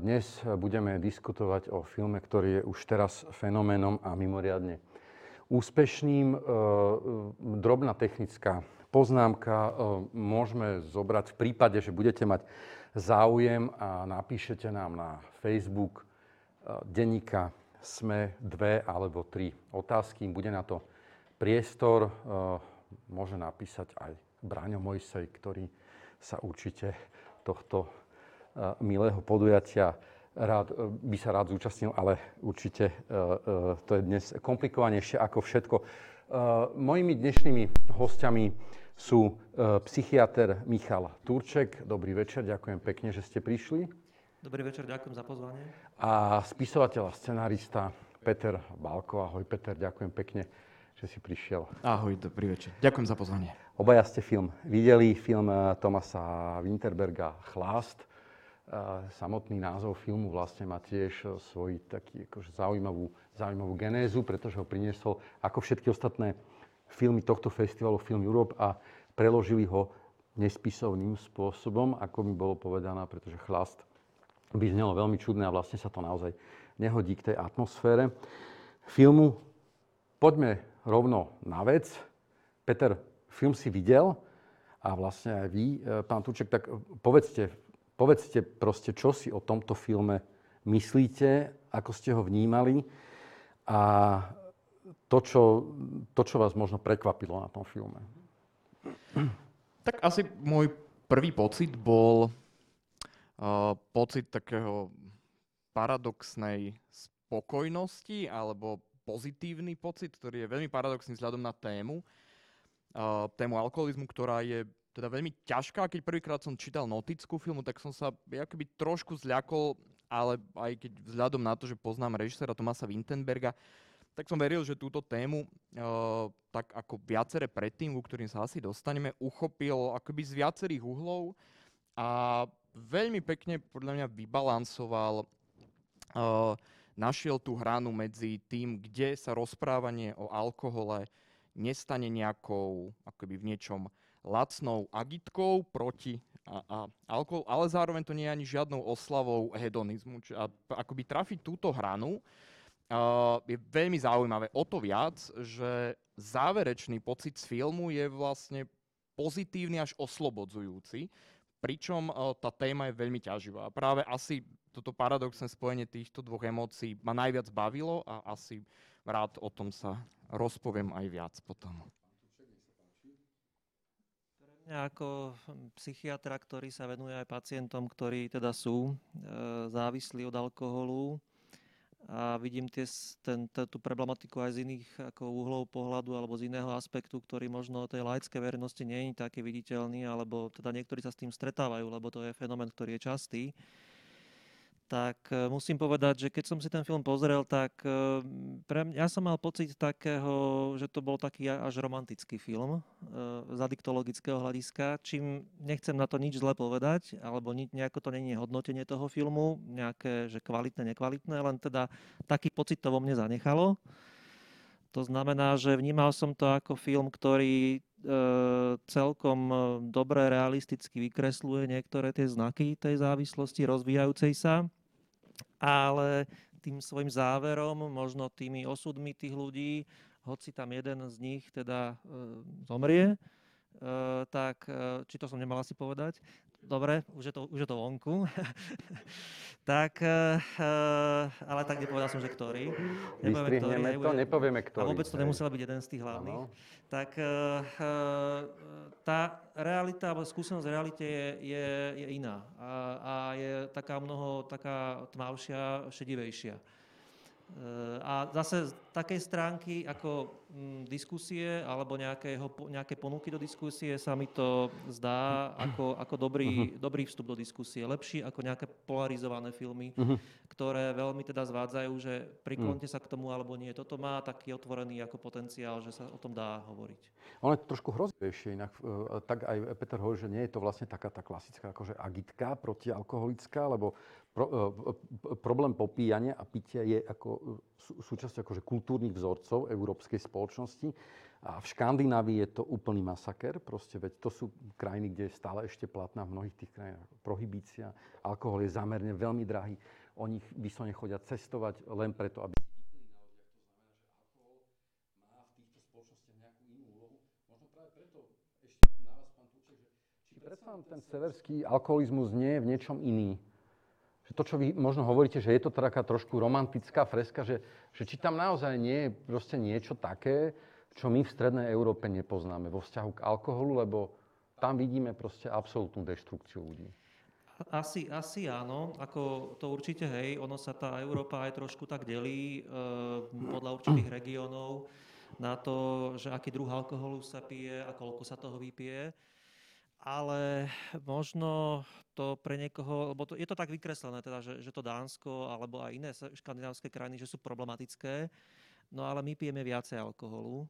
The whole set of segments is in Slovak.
Dnes budeme diskutovať o filme, ktorý je už teraz fenoménom a mimoriadne úspešným. Drobná technická poznámka môžeme zobrať v prípade, že budete mať záujem a napíšete nám na Facebook denníka Sme dve alebo tri otázky. Bude na to priestor. Môže napísať aj Braňo Mojsej, ktorý sa určite tohto milého podujatia rád, e, by sa rád zúčastnil, ale určite e, e, to je dnes komplikovanejšie ako všetko. Mojimi dnešnými hostiami sú psychiatr Michal Turček. Dobrý večer, ďakujem pekne, že ste prišli. Dobrý večer, ďakujem za pozvanie. A spisovateľ a scenárista Peter Balko. Ahoj Peter, ďakujem pekne, že si prišiel. Ahoj, dobrý večer. Ďakujem za pozvanie. Obaja ste film videli, film Tomasa Winterberga Chlást samotný názov filmu vlastne má tiež e, svoj taký akože zaujímavú, zaujímavú genézu, pretože ho priniesol ako všetky ostatné filmy tohto festivalu Film Europe a preložili ho nespisovným spôsobom, ako mi bolo povedané, pretože chlast by znelo veľmi čudné a vlastne sa to naozaj nehodí k tej atmosfére filmu. Poďme rovno na vec. Peter, film si videl a vlastne aj vy, e, pán Tuček, tak povedzte Povedzte proste, čo si o tomto filme myslíte, ako ste ho vnímali a to, čo, to, čo vás možno prekvapilo na tom filme. Tak asi môj prvý pocit bol uh, pocit takého paradoxnej spokojnosti alebo pozitívny pocit, ktorý je veľmi paradoxný vzhľadom na tému, uh, tému alkoholizmu, ktorá je teda veľmi ťažká. Keď prvýkrát som čítal notickú filmu, tak som sa akoby trošku zľakol, ale aj keď vzhľadom na to, že poznám režisera Tomasa Wintenberga, tak som veril, že túto tému, uh, tak ako viaceré predtým, ku ktorým sa asi dostaneme, uchopil akoby z viacerých uhlov a veľmi pekne podľa mňa vybalansoval, uh, našiel tú hranu medzi tým, kde sa rozprávanie o alkohole nestane nejakou, akoby v niečom lacnou agitkou proti a, a alkohol, ale zároveň to nie je ani žiadnou oslavou hedonizmu. A, akoby trafiť túto hranu uh, je veľmi zaujímavé. O to viac, že záverečný pocit z filmu je vlastne pozitívny až oslobodzujúci, pričom uh, tá téma je veľmi ťaživá. Práve asi toto paradoxné spojenie týchto dvoch emócií ma najviac bavilo a asi rád o tom sa rozpoviem aj viac potom ako psychiatra, ktorý sa venuje aj pacientom, ktorí teda sú e, závislí od alkoholu. A vidím tie, ten, tú problematiku aj z iných ako uhlov pohľadu alebo z iného aspektu, ktorý možno tej laickej verejnosti nie je taký viditeľný, alebo teda niektorí sa s tým stretávajú, lebo to je fenomén, ktorý je častý tak e, musím povedať, že keď som si ten film pozrel, tak e, pre mňa, ja som mal pocit takého, že to bol taký až romantický film e, z adiktologického hľadiska, čím nechcem na to nič zle povedať, alebo nejako to není hodnotenie toho filmu, nejaké, že kvalitné, nekvalitné, len teda taký pocit to vo mne zanechalo. To znamená, že vnímal som to ako film, ktorý celkom dobre realisticky vykresluje niektoré tie znaky tej závislosti rozvíjajúcej sa ale tým svojim záverom, možno tými osudmi tých ľudí, hoci tam jeden z nich teda e, zomrie, e, tak, e, či to som nemal asi povedať, dobre, už je to, už je to vonku, tak, e, ale tak nepovedal som, že ktorý. Nepovieme, ktorý, to, nepovieme ktorý. A vôbec to nemusel byť jeden z tých hlavných. Ano. Tak e, tá realita, alebo skúsenosť v realite je, je, je iná a, a je taká mnoho taká tmavšia, šedivejšia. Eh, a zase z takej stránky ako mm, diskusie alebo nejakého, nejaké ponuky do diskusie sa mi to zdá ako, ako dobrý, uh-huh. dobrý vstup do diskusie. Lepší ako nejaké polarizované filmy, uh-huh. ktoré veľmi teda zvádzajú, že priklonte uh-huh. sa k tomu alebo nie. Toto má taký otvorený ako potenciál, že sa o tom dá hovoriť. Ono je trošku hrozivejšie, inak eh, tak aj Peter hovorí, že nie je to vlastne taká tá klasická akože agitka protialkoholická, lebo pro, e, problém popíjania a pitia je ako sú, súčasťou akože kultúrnych vzorcov európskej spoločnosti. A v Škandinávii je to úplný masaker, proste veď to sú krajiny, kde je stále ešte platná v mnohých tých krajinách prohibícia. Alkohol je zámerne veľmi drahý. Oni vyslovene chodia cestovať len preto, aby predsa ten severský alkoholizmus nie je v niečom iný. Že to, čo vy možno hovoríte, že je to taká trošku romantická freska, že, že či tam naozaj nie je proste niečo také, čo my v strednej Európe nepoznáme vo vzťahu k alkoholu, lebo tam vidíme proste absolútnu deštrukciu ľudí. Asi, asi áno, ako to určite hej, ono sa tá Európa aj trošku tak delí e, podľa určitých regiónov na to, že aký druh alkoholu sa pije a koľko sa toho vypije ale možno to pre niekoho, lebo to, je to tak vykreslené, teda, že, že to Dánsko alebo aj iné škandinávské krajiny, že sú problematické, no ale my pijeme viacej alkoholu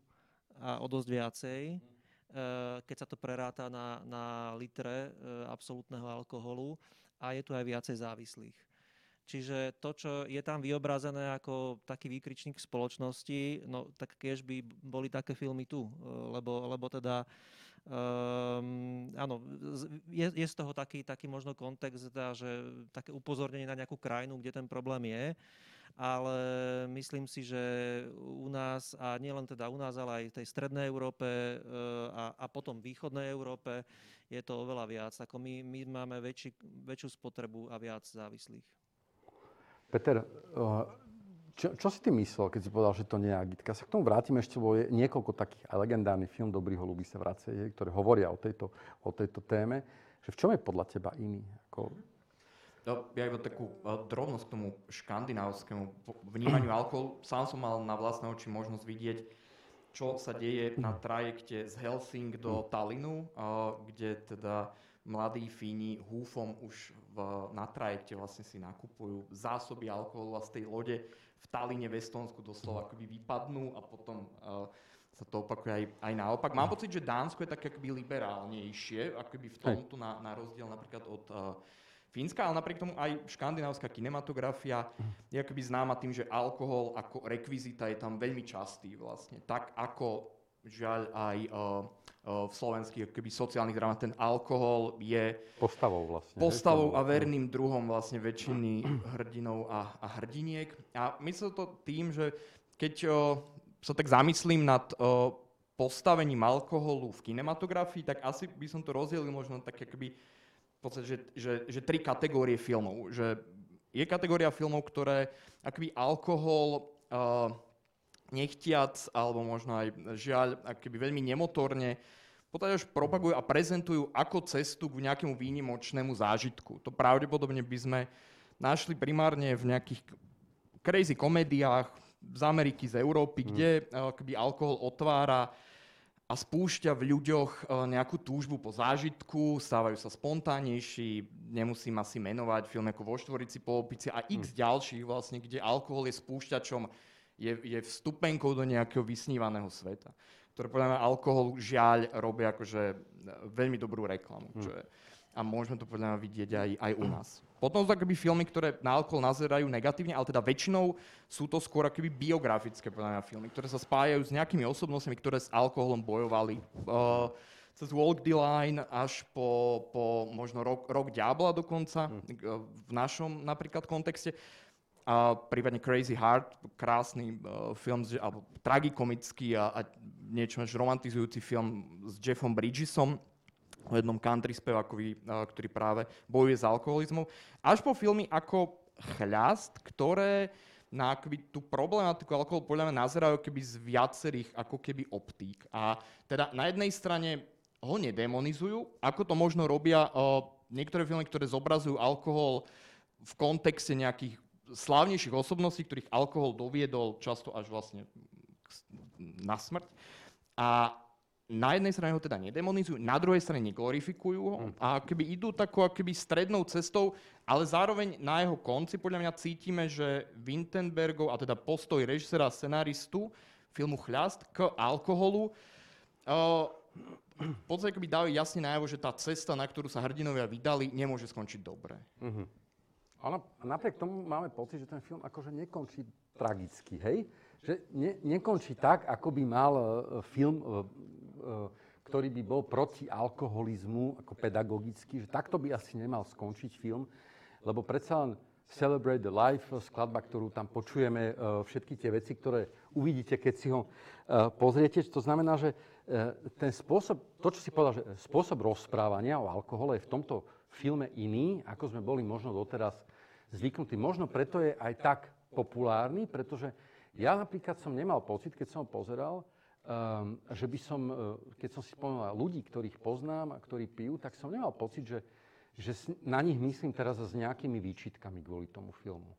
a o dosť viacej, mm. keď sa to preráta na, na litre e, absolútneho alkoholu a je tu aj viacej závislých. Čiže to, čo je tam vyobrazené ako taký výkričník spoločnosti, no tak keď by boli také filmy tu, e, lebo, lebo teda Um, áno, je, je z toho taký, taký možno kontext, teda, že také upozornenie na nejakú krajinu, kde ten problém je, ale myslím si, že u nás, a nielen teda u nás, ale aj v tej strednej Európe uh, a, a potom východnej Európe je to oveľa viac. Ako my, my máme väčší, väčšiu spotrebu a viac závislých. Peter, uh, čo, čo si ty myslel, keď si povedal, že to nie je agitka? Sa k tomu vrátim ešte, lebo je niekoľko takých legendárnych film Dobrý holubí sa vracajú, ktoré hovoria o tejto, o tejto téme. Že v čom je podľa teba iný? Ako... No, ja iba takú uh, drobnosť k tomu škandinávskému vnímaniu alkoholu. Sám som mal na vlastné oči možnosť vidieť, čo sa deje na trajekte z Helsing do Talinu, uh, kde teda mladí Fíni húfom už na trajekte vlastne si nakupujú zásoby alkoholu a z tej lode v Taline v Estonsku doslova akoby vypadnú a potom uh, sa to opakuje aj, aj naopak. Mám pocit, že Dánsko je tak akoby liberálnejšie, akoby v tomto na, na rozdiel napríklad od uh, Fínska, ale napriek tomu aj škandinávska kinematografia je akoby známa tým, že alkohol ako rekvizita je tam veľmi častý vlastne. Tak ako žiaľ aj uh, v slovenských keby sociálnych dramách ten alkohol je postavou vlastne. Postavou a verným druhom vlastne väčšiny hrdinov a, a hrdiniek. A myslím to tým, že keď o, sa tak zamyslím nad o, postavením alkoholu v kinematografii, tak asi by som to rozdelil možno tak akoby v podstate, že, že, že tri kategórie filmov. Že je kategória filmov, ktoré akoby alkohol uh, nechtiac, alebo možno aj žiaľ, akoby veľmi nemotorne, potom už propagujú a prezentujú ako cestu k nejakému výnimočnému zážitku. To pravdepodobne by sme našli primárne v nejakých crazy komédiách z Ameriky, z Európy, mm. kde akoby alkohol otvára a spúšťa v ľuďoch e, nejakú túžbu po zážitku, stávajú sa spontánnejší, nemusím asi menovať film ako Vo štvorici po opici a x mm. ďalších vlastne, kde alkohol je spúšťačom je, je vstupenkou do nejakého vysnívaného sveta, ktoré podľa mňa alkohol žiaľ robí akože e, veľmi dobrú reklamu. Mm. Čo je, a môžeme to podľa mňa vidieť aj, aj u nás. Potom sú akoby filmy, ktoré na alkohol nazerajú negatívne, ale teda väčšinou sú to skôr akoby biografické podľa mňa filmy, ktoré sa spájajú s nejakými osobnostiami, ktoré s alkoholom bojovali. Uh, cez Walk the Line až po, po možno rok, rok Diabla dokonca, mm. v našom napríklad kontexte. A prípadne Crazy Heart, krásny uh, film, alebo tragikomický a, a niečo až romantizujúci film s Jeffom Bridgesom o jednom country spevakovi, uh, ktorý práve bojuje s alkoholizmom. Až po filmy ako Chľast, ktoré na akoby tú problematiku alkoholu podľa mňa nazerajú keby z viacerých ako keby optík. A teda na jednej strane ho nedemonizujú, ako to možno robia uh, niektoré filmy, ktoré zobrazujú alkohol v kontexte nejakých slávnejších osobností, ktorých alkohol doviedol často až vlastne na smrť. A na jednej strane ho teda nedemonizujú, na druhej strane neglorifikujú ho hm. a keby idú takou keby strednou cestou, ale zároveň na jeho konci podľa mňa cítime, že Wintenbergov, a teda postoj režisera a scenáristu filmu Chľast k alkoholu uh, v podstate dávajú jasne najavo, že tá cesta, na ktorú sa hrdinovia vydali, nemôže skončiť dobre. Uh-huh. Ale napriek tomu máme pocit, že ten film akože nekončí tragicky, hej? Že ne, nekončí tak, ako by mal uh, film, uh, uh, ktorý by bol proti alkoholizmu, ako pedagogicky, že takto by asi nemal skončiť film, lebo predsa len Celebrate the Life, skladba, ktorú tam počujeme, všetky tie veci, ktoré uvidíte, keď si ho pozriete. To znamená, že ten spôsob, to, čo si povedal, že spôsob rozprávania o alkohole je v tomto filme iný, ako sme boli možno doteraz zvyknutí. Možno preto je aj tak populárny, pretože ja napríklad som nemal pocit, keď som ho pozeral, um, že by som, uh, keď som si spomenul ľudí, ktorých poznám a ktorí pijú, tak som nemal pocit, že, že na nich myslím teraz s nejakými výčitkami kvôli tomu filmu.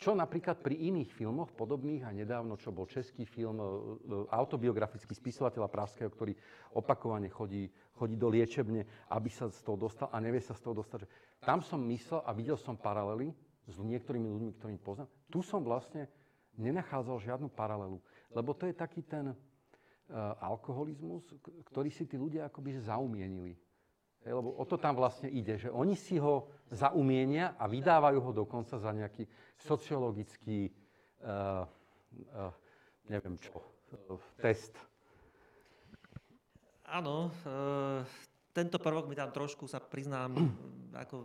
Čo napríklad pri iných filmoch, podobných a nedávno, čo bol český film, uh, uh, autobiografický spisovateľa Praského, ktorý opakovane chodí, chodí do liečebne, aby sa z toho dostal a nevie sa z toho dostať. Tam som myslel a videl som paralely s niektorými ľuďmi, ktorých poznám. Tu som vlastne nenachádzal žiadnu paralelu. Lebo to je taký ten uh, alkoholizmus, ktorý si tí ľudia akoby zaumienili. Hej, lebo o to tam vlastne ide, že oni si ho zaumienia a vydávajú ho dokonca za nejaký sociologický, uh, uh, neviem čo, uh, test. Áno, uh, tento prvok mi tam trošku sa priznám, ako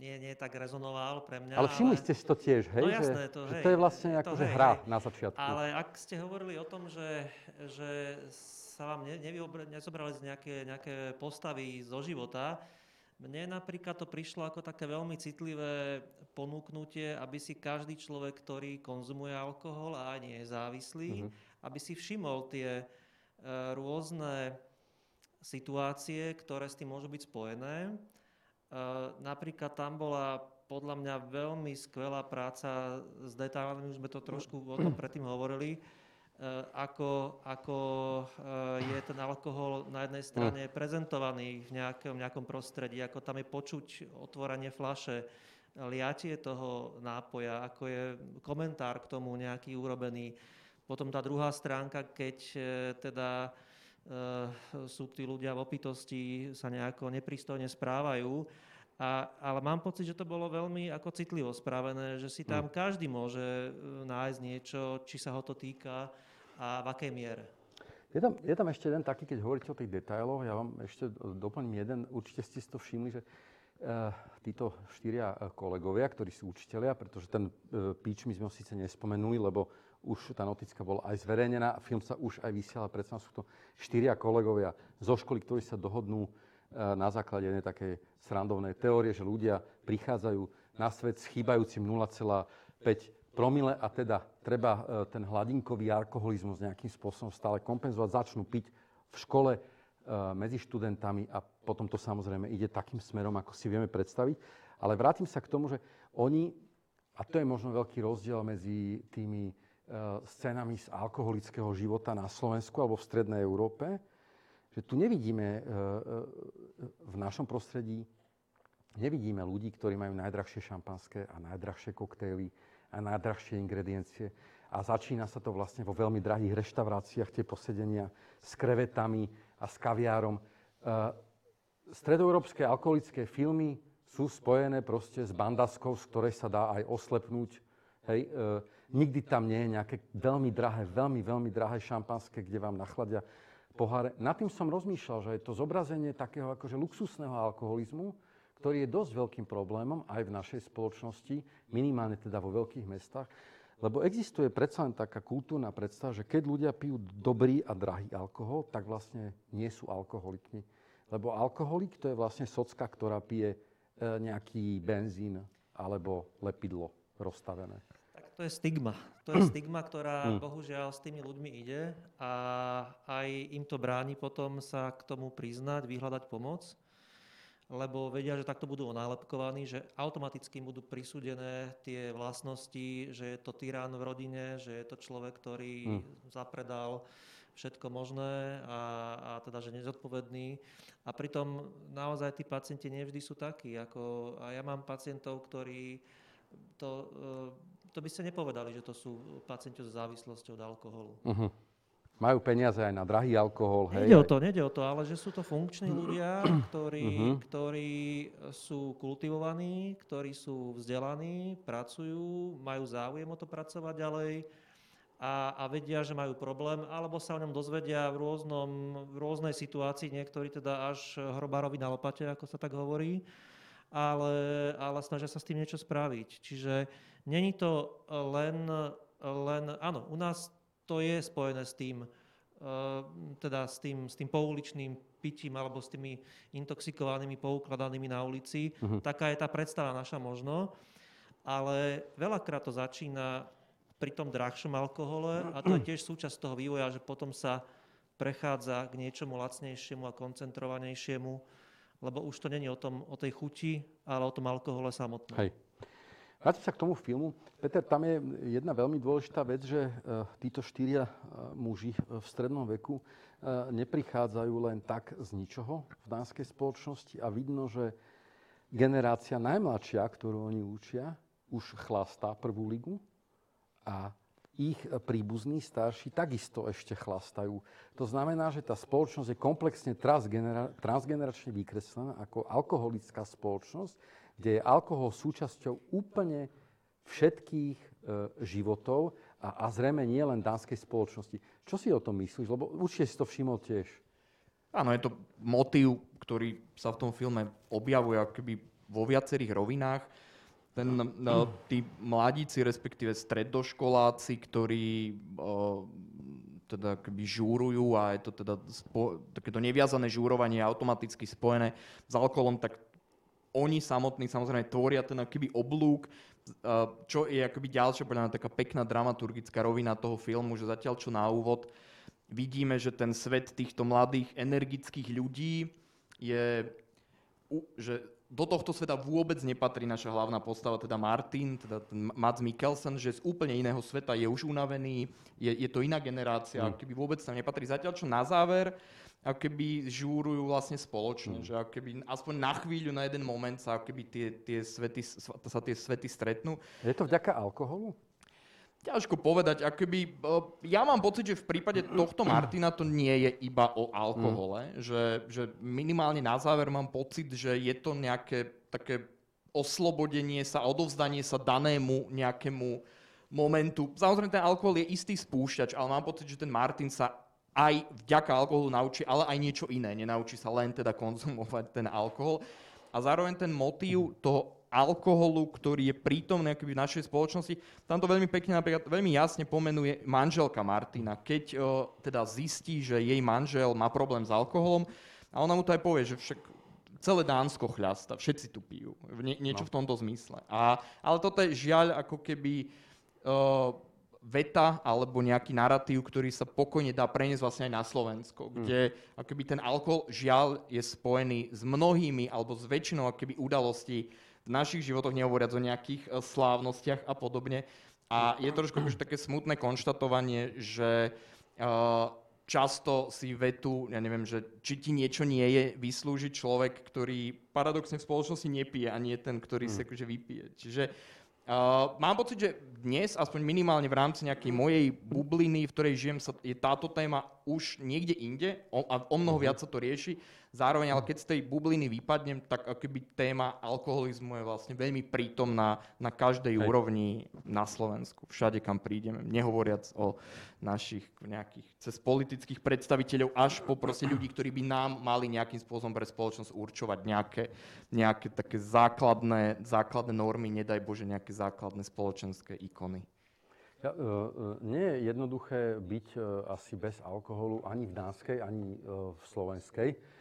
nie, nie tak rezonoval pre mňa. Ale všimli ale... ste si to tiež, hej? No jasné, to, že, hej, to je vlastne ako, že hra hej. na začiatku. Ale ak ste hovorili o tom, že, že sa vám ne, nezobrali nejaké, nejaké postavy zo života, mne napríklad to prišlo ako také veľmi citlivé ponúknutie, aby si každý človek, ktorý konzumuje alkohol a nie je závislý, mm-hmm. aby si všimol tie uh, rôzne situácie, ktoré s tým môžu byť spojené. Napríklad tam bola podľa mňa veľmi skvelá práca s detailami, už sme to trošku o tom predtým hovorili, e, ako, ako e, je ten alkohol na jednej strane prezentovaný v nejakom, nejakom prostredí, ako tam je počuť otvorenie flaše, liatie toho nápoja, ako je komentár k tomu nejaký urobený. Potom tá druhá stránka, keď e, teda sú tí ľudia v opitosti, sa nejako nepristojne správajú. A, ale mám pocit, že to bolo veľmi ako citlivo spravené, že si tam mm. každý môže nájsť niečo, či sa ho to týka a v akej miere. Je tam, je tam ešte jeden taký, keď hovoríte o tých detailoch, ja vám ešte doplním jeden, určite ste si to všimli, že uh, títo štyria kolegovia, ktorí sú učitelia, pretože ten uh, píč my sme ho síce nespomenuli, lebo už tá notická bola aj zverejnená, film sa už aj vysiela, predsa sú to štyria kolegovia zo školy, ktorí sa dohodnú na základe jednej takej srandovnej teórie, že ľudia prichádzajú na svet s chýbajúcim 0,5 promile a teda treba e, ten hladinkový alkoholizmus nejakým spôsobom stále kompenzovať, začnú piť v škole e, medzi študentami a potom to samozrejme ide takým smerom, ako si vieme predstaviť. Ale vrátim sa k tomu, že oni, a to je možno veľký rozdiel medzi tými E, scénami z alkoholického života na Slovensku alebo v strednej Európe, že tu nevidíme v našom prostredí nevidíme ľudí, ktorí majú najdrahšie šampanské a najdrahšie koktejly a najdrahšie ingrediencie. A začína sa to vlastne vo veľmi drahých reštauráciách, tie posedenia s krevetami a s kaviárom. Stredoeurópske alkoholické filmy sú spojené proste s bandaskou, z ktorej sa dá aj oslepnúť. Hej, Nikdy tam nie je nejaké veľmi drahé, veľmi, veľmi drahé šampanské, kde vám nachladia poháre. Nad tým som rozmýšľal, že je to zobrazenie takého akože luxusného alkoholizmu, ktorý je dosť veľkým problémom aj v našej spoločnosti, minimálne teda vo veľkých mestách, lebo existuje predsa len taká kultúrna predstava, že keď ľudia pijú dobrý a drahý alkohol, tak vlastne nie sú alkoholikmi. Lebo alkoholik to je vlastne socka, ktorá pije e, nejaký benzín alebo lepidlo rozstavené to je stigma. To je stigma, ktorá mm. bohužiaľ s tými ľuďmi ide a aj im to bráni potom sa k tomu priznať, vyhľadať pomoc, lebo vedia, že takto budú onálepkovaní, že automaticky budú prisúdené tie vlastnosti, že je to tyrán v rodine, že je to človek, ktorý mm. zapredal všetko možné a, a teda, že nezodpovedný. A pritom naozaj tí pacienti nevždy sú takí. Ako, a ja mám pacientov, ktorí to to by ste nepovedali, že to sú pacienti so závislosťou od alkoholu. Uh-huh. Majú peniaze aj na drahý alkohol. Hej, Nejde o to, nejde o to, ale že sú to funkční ľudia, ktorí, Mhm. ktorí sú kultivovaní, ktorí sú vzdelaní, pracujú, majú záujem o to pracovať ďalej a, a vedia, že majú problém, alebo sa o ňom dozvedia v, rôznom, v rôznej situácii, niektorí teda až hrobárovi na lopate, ako sa tak hovorí, ale, ale snažia sa s tým niečo spraviť. Čiže není to len, len áno, u nás to je spojené s tým, eh, teda s tým, s tým pouličným pitím alebo s tými intoxikovanými, poukladanými na ulici. Mhm. Taká je tá predstava naša možno, ale veľakrát to začína pri tom drahšom alkohole a to je tiež súčasť toho vývoja, že potom sa prechádza k niečomu lacnejšiemu a koncentrovanejšiemu, lebo už to není o, tom, o tej chuti, ale o tom alkohole samotnom. Hej. Vrátim sa k tomu filmu. Peter, tam je jedna veľmi dôležitá vec, že e, títo štyria e, muži e, v strednom veku neprichádzajú len tak z ničoho v dánskej spoločnosti a vidno, že generácia najmladšia, ktorú oni učia, už chlastá prvú ligu a ich príbuzní starší takisto ešte chlastajú. To znamená, že tá spoločnosť je komplexne transgenera- transgeneračne vykreslená ako alkoholická spoločnosť, kde je alkohol súčasťou úplne všetkých e, životov a, a zrejme nie len dánskej spoločnosti. Čo si o tom myslíš? Lebo určite si to všimol tiež. Áno, je to motív, ktorý sa v tom filme objavuje ako keby vo viacerých rovinách. Ten, no, tí mladíci, respektíve stredoškoláci, ktorí o, teda keby žúrujú a je to teda spo, takéto neviazané žúrovanie automaticky spojené s alkoholom, tak oni samotní samozrejme tvoria ten akýby oblúk, uh, čo je akoby ďalšia podľa mňa taká pekná dramaturgická rovina toho filmu, že zatiaľ čo na úvod vidíme, že ten svet týchto mladých, energických ľudí je, že do tohto sveta vôbec nepatrí naša hlavná postava, teda Martin, teda ten Mads Mikkelsen, že z úplne iného sveta je už unavený, je, je to iná generácia, mm. keby vôbec tam nepatrí. Zatiaľ čo na záver, ako keby žúrujú vlastne spoločne, Mm. že ako keby aspoň na chvíľu, na jeden moment sa ako keby tie, tie svety, sa tie svety stretnú. Je to vďaka alkoholu? Ťažko povedať, ako keby, uh, ja mám pocit, že v prípade tohto Martina to nie je iba o alkohole, že, že minimálne na záver mám pocit, že je to nejaké také oslobodenie sa, odovzdanie sa danému nejakému momentu. Samozrejme, ten alkohol je istý spúšťač, ale mám pocit, že ten Martin sa aj vďaka alkoholu naučí, ale aj niečo iné. Nenaučí sa len teda konzumovať ten alkohol. A zároveň ten motív toho alkoholu, ktorý je prítomný akoby v našej spoločnosti, tam to veľmi pekne napríklad veľmi jasne pomenuje manželka Martina. Keď o, teda zistí, že jej manžel má problém s alkoholom, a ona mu to aj povie, že však celé Dánsko chľasta, všetci tu pijú. Nie, niečo No. v tomto zmysle. A, ale toto je žiaľ ako keby uh, veta alebo nejaký narratív, ktorý sa pokojne dá preniesť vlastne aj na Slovensko, kde akoby ten alkohol žiaľ je spojený s mnohými alebo s väčšinou akoby udalostí v našich životoch, nehovoriac o nejakých eh, slávnostiach a podobne. A je trošku akože také smutné konštatovanie, že uh, často si vetu, ja neviem, že či ti niečo nie je, vyslúži človek, ktorý paradoxne v spoločnosti nepije a nie ten, ktorý si akože vypije. Čiže uh, mám pocit, že dnes, aspoň minimálne v rámci nejakej mojej bubliny, v ktorej žijem, sa, je táto téma už niekde inde o, a o mnoho viac sa to rieši. Zároveň, ale keď z tej bubliny vypadnem, tak akoby téma alkoholizmu je vlastne veľmi prítomná na každej Hej. úrovni na Slovensku, všade kam prídeme. Nehovoriac o našich nejakých, cez politických predstaviteľov, až po proste ľudí, ktorí by nám mali nejakým spôsobom pre spoločnosť určovať nejaké, nejaké také základné, základné normy, nedaj Bože, nejaké základné spoločenské ikony. Ja, e, e, nie je jednoduché byť e, asi bez alkoholu ani v dánskej, ani v slovenskej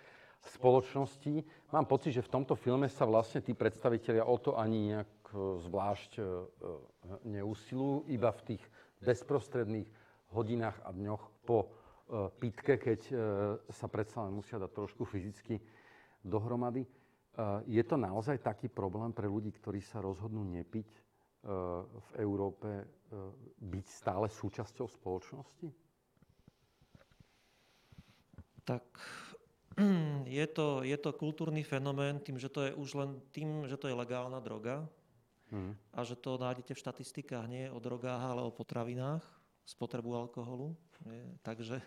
spoločnosti. Mám pocit, že v tomto filme sa vlastne tí predstavitelia o to ani nejak e, zvlášť e, e, neusilujú, iba v tých bezprostredných hodinách a dňoch po pitke, keď sa predsa len musia dať trošku fyzicky dohromady. Je to naozaj taký problém pre ľudí, ktorí sa rozhodnú nepiť v Európe, byť stále súčasťou spoločnosti? Tak je to, je to kultúrny fenomén tým, že to je už len tým, že to je legálna droga Mhm. a že to nájdete v štatistikách nie o drogách, ale o potravinách. spotrebu alkoholu. Je, takže,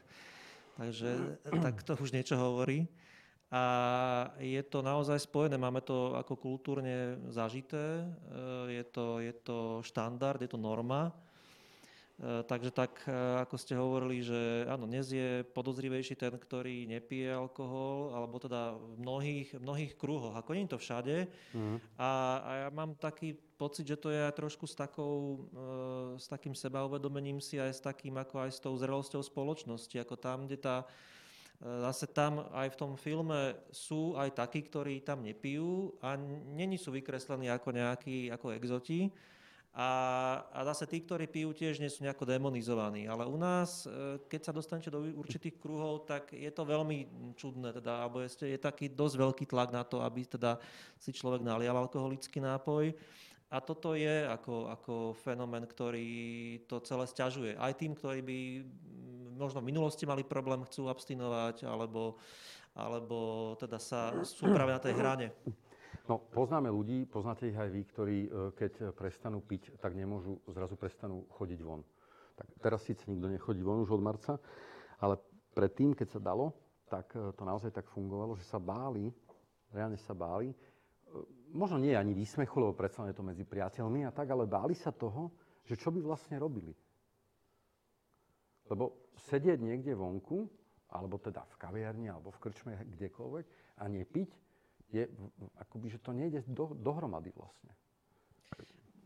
takže tak to už niečo hovorí. A je to naozaj spojené, máme to ako kultúrne zažité, je to, je to štandard, je to norma. E, takže tak, e, ako ste hovorili, že áno, dnes je podozrivejší ten, ktorý nepije alkohol, alebo teda v mnohých, mnohých kruhoch. Ako nie je to všade. Mm. A, a ja mám taký pocit, že to je aj trošku s, takou, e, s takým sebauvedomením si aj s takým, ako aj s tou zrelosťou spoločnosti. Ako tam, kde tá Zase tam aj v tom filme sú aj takí, ktorí tam nepijú a není sú vykreslení ako nejakí ako exoti, a, a zase tí, ktorí pijú, tiež nie sú nejako demonizovaní. Ale u nás, e, keď sa dostanete do určitých kruhov, tak je to veľmi čudné. Teda, alebo je, je taký dosť veľký tlak na to, aby teda si človek nalial alkoholický nápoj. A toto je ako, ako fenomén, ktorý to celé stiažuje. Aj tým, ktorí by možno v minulosti mali problém, chcú abstinovať, alebo, alebo teda sa sú práve na tej hrane. No, poznáme ľudí, poznáte ich aj vy, ktorí e, keď prestanú piť, tak nemôžu, zrazu prestanú chodiť von. Tak teraz síce nikto nechodí von už od marca, ale predtým, keď sa dalo, tak e, to naozaj tak fungovalo, že sa báli, reálne sa báli, e, možno nie ani výsmechu, lebo predsa je to medzi priateľmi a tak, ale báli sa toho, že čo by vlastne robili. Lebo sedieť niekde vonku, alebo teda v kaviarni, alebo v krčme, kdekoľvek, a nepiť, je, akoby, že to nejde do, dohromady vlastne.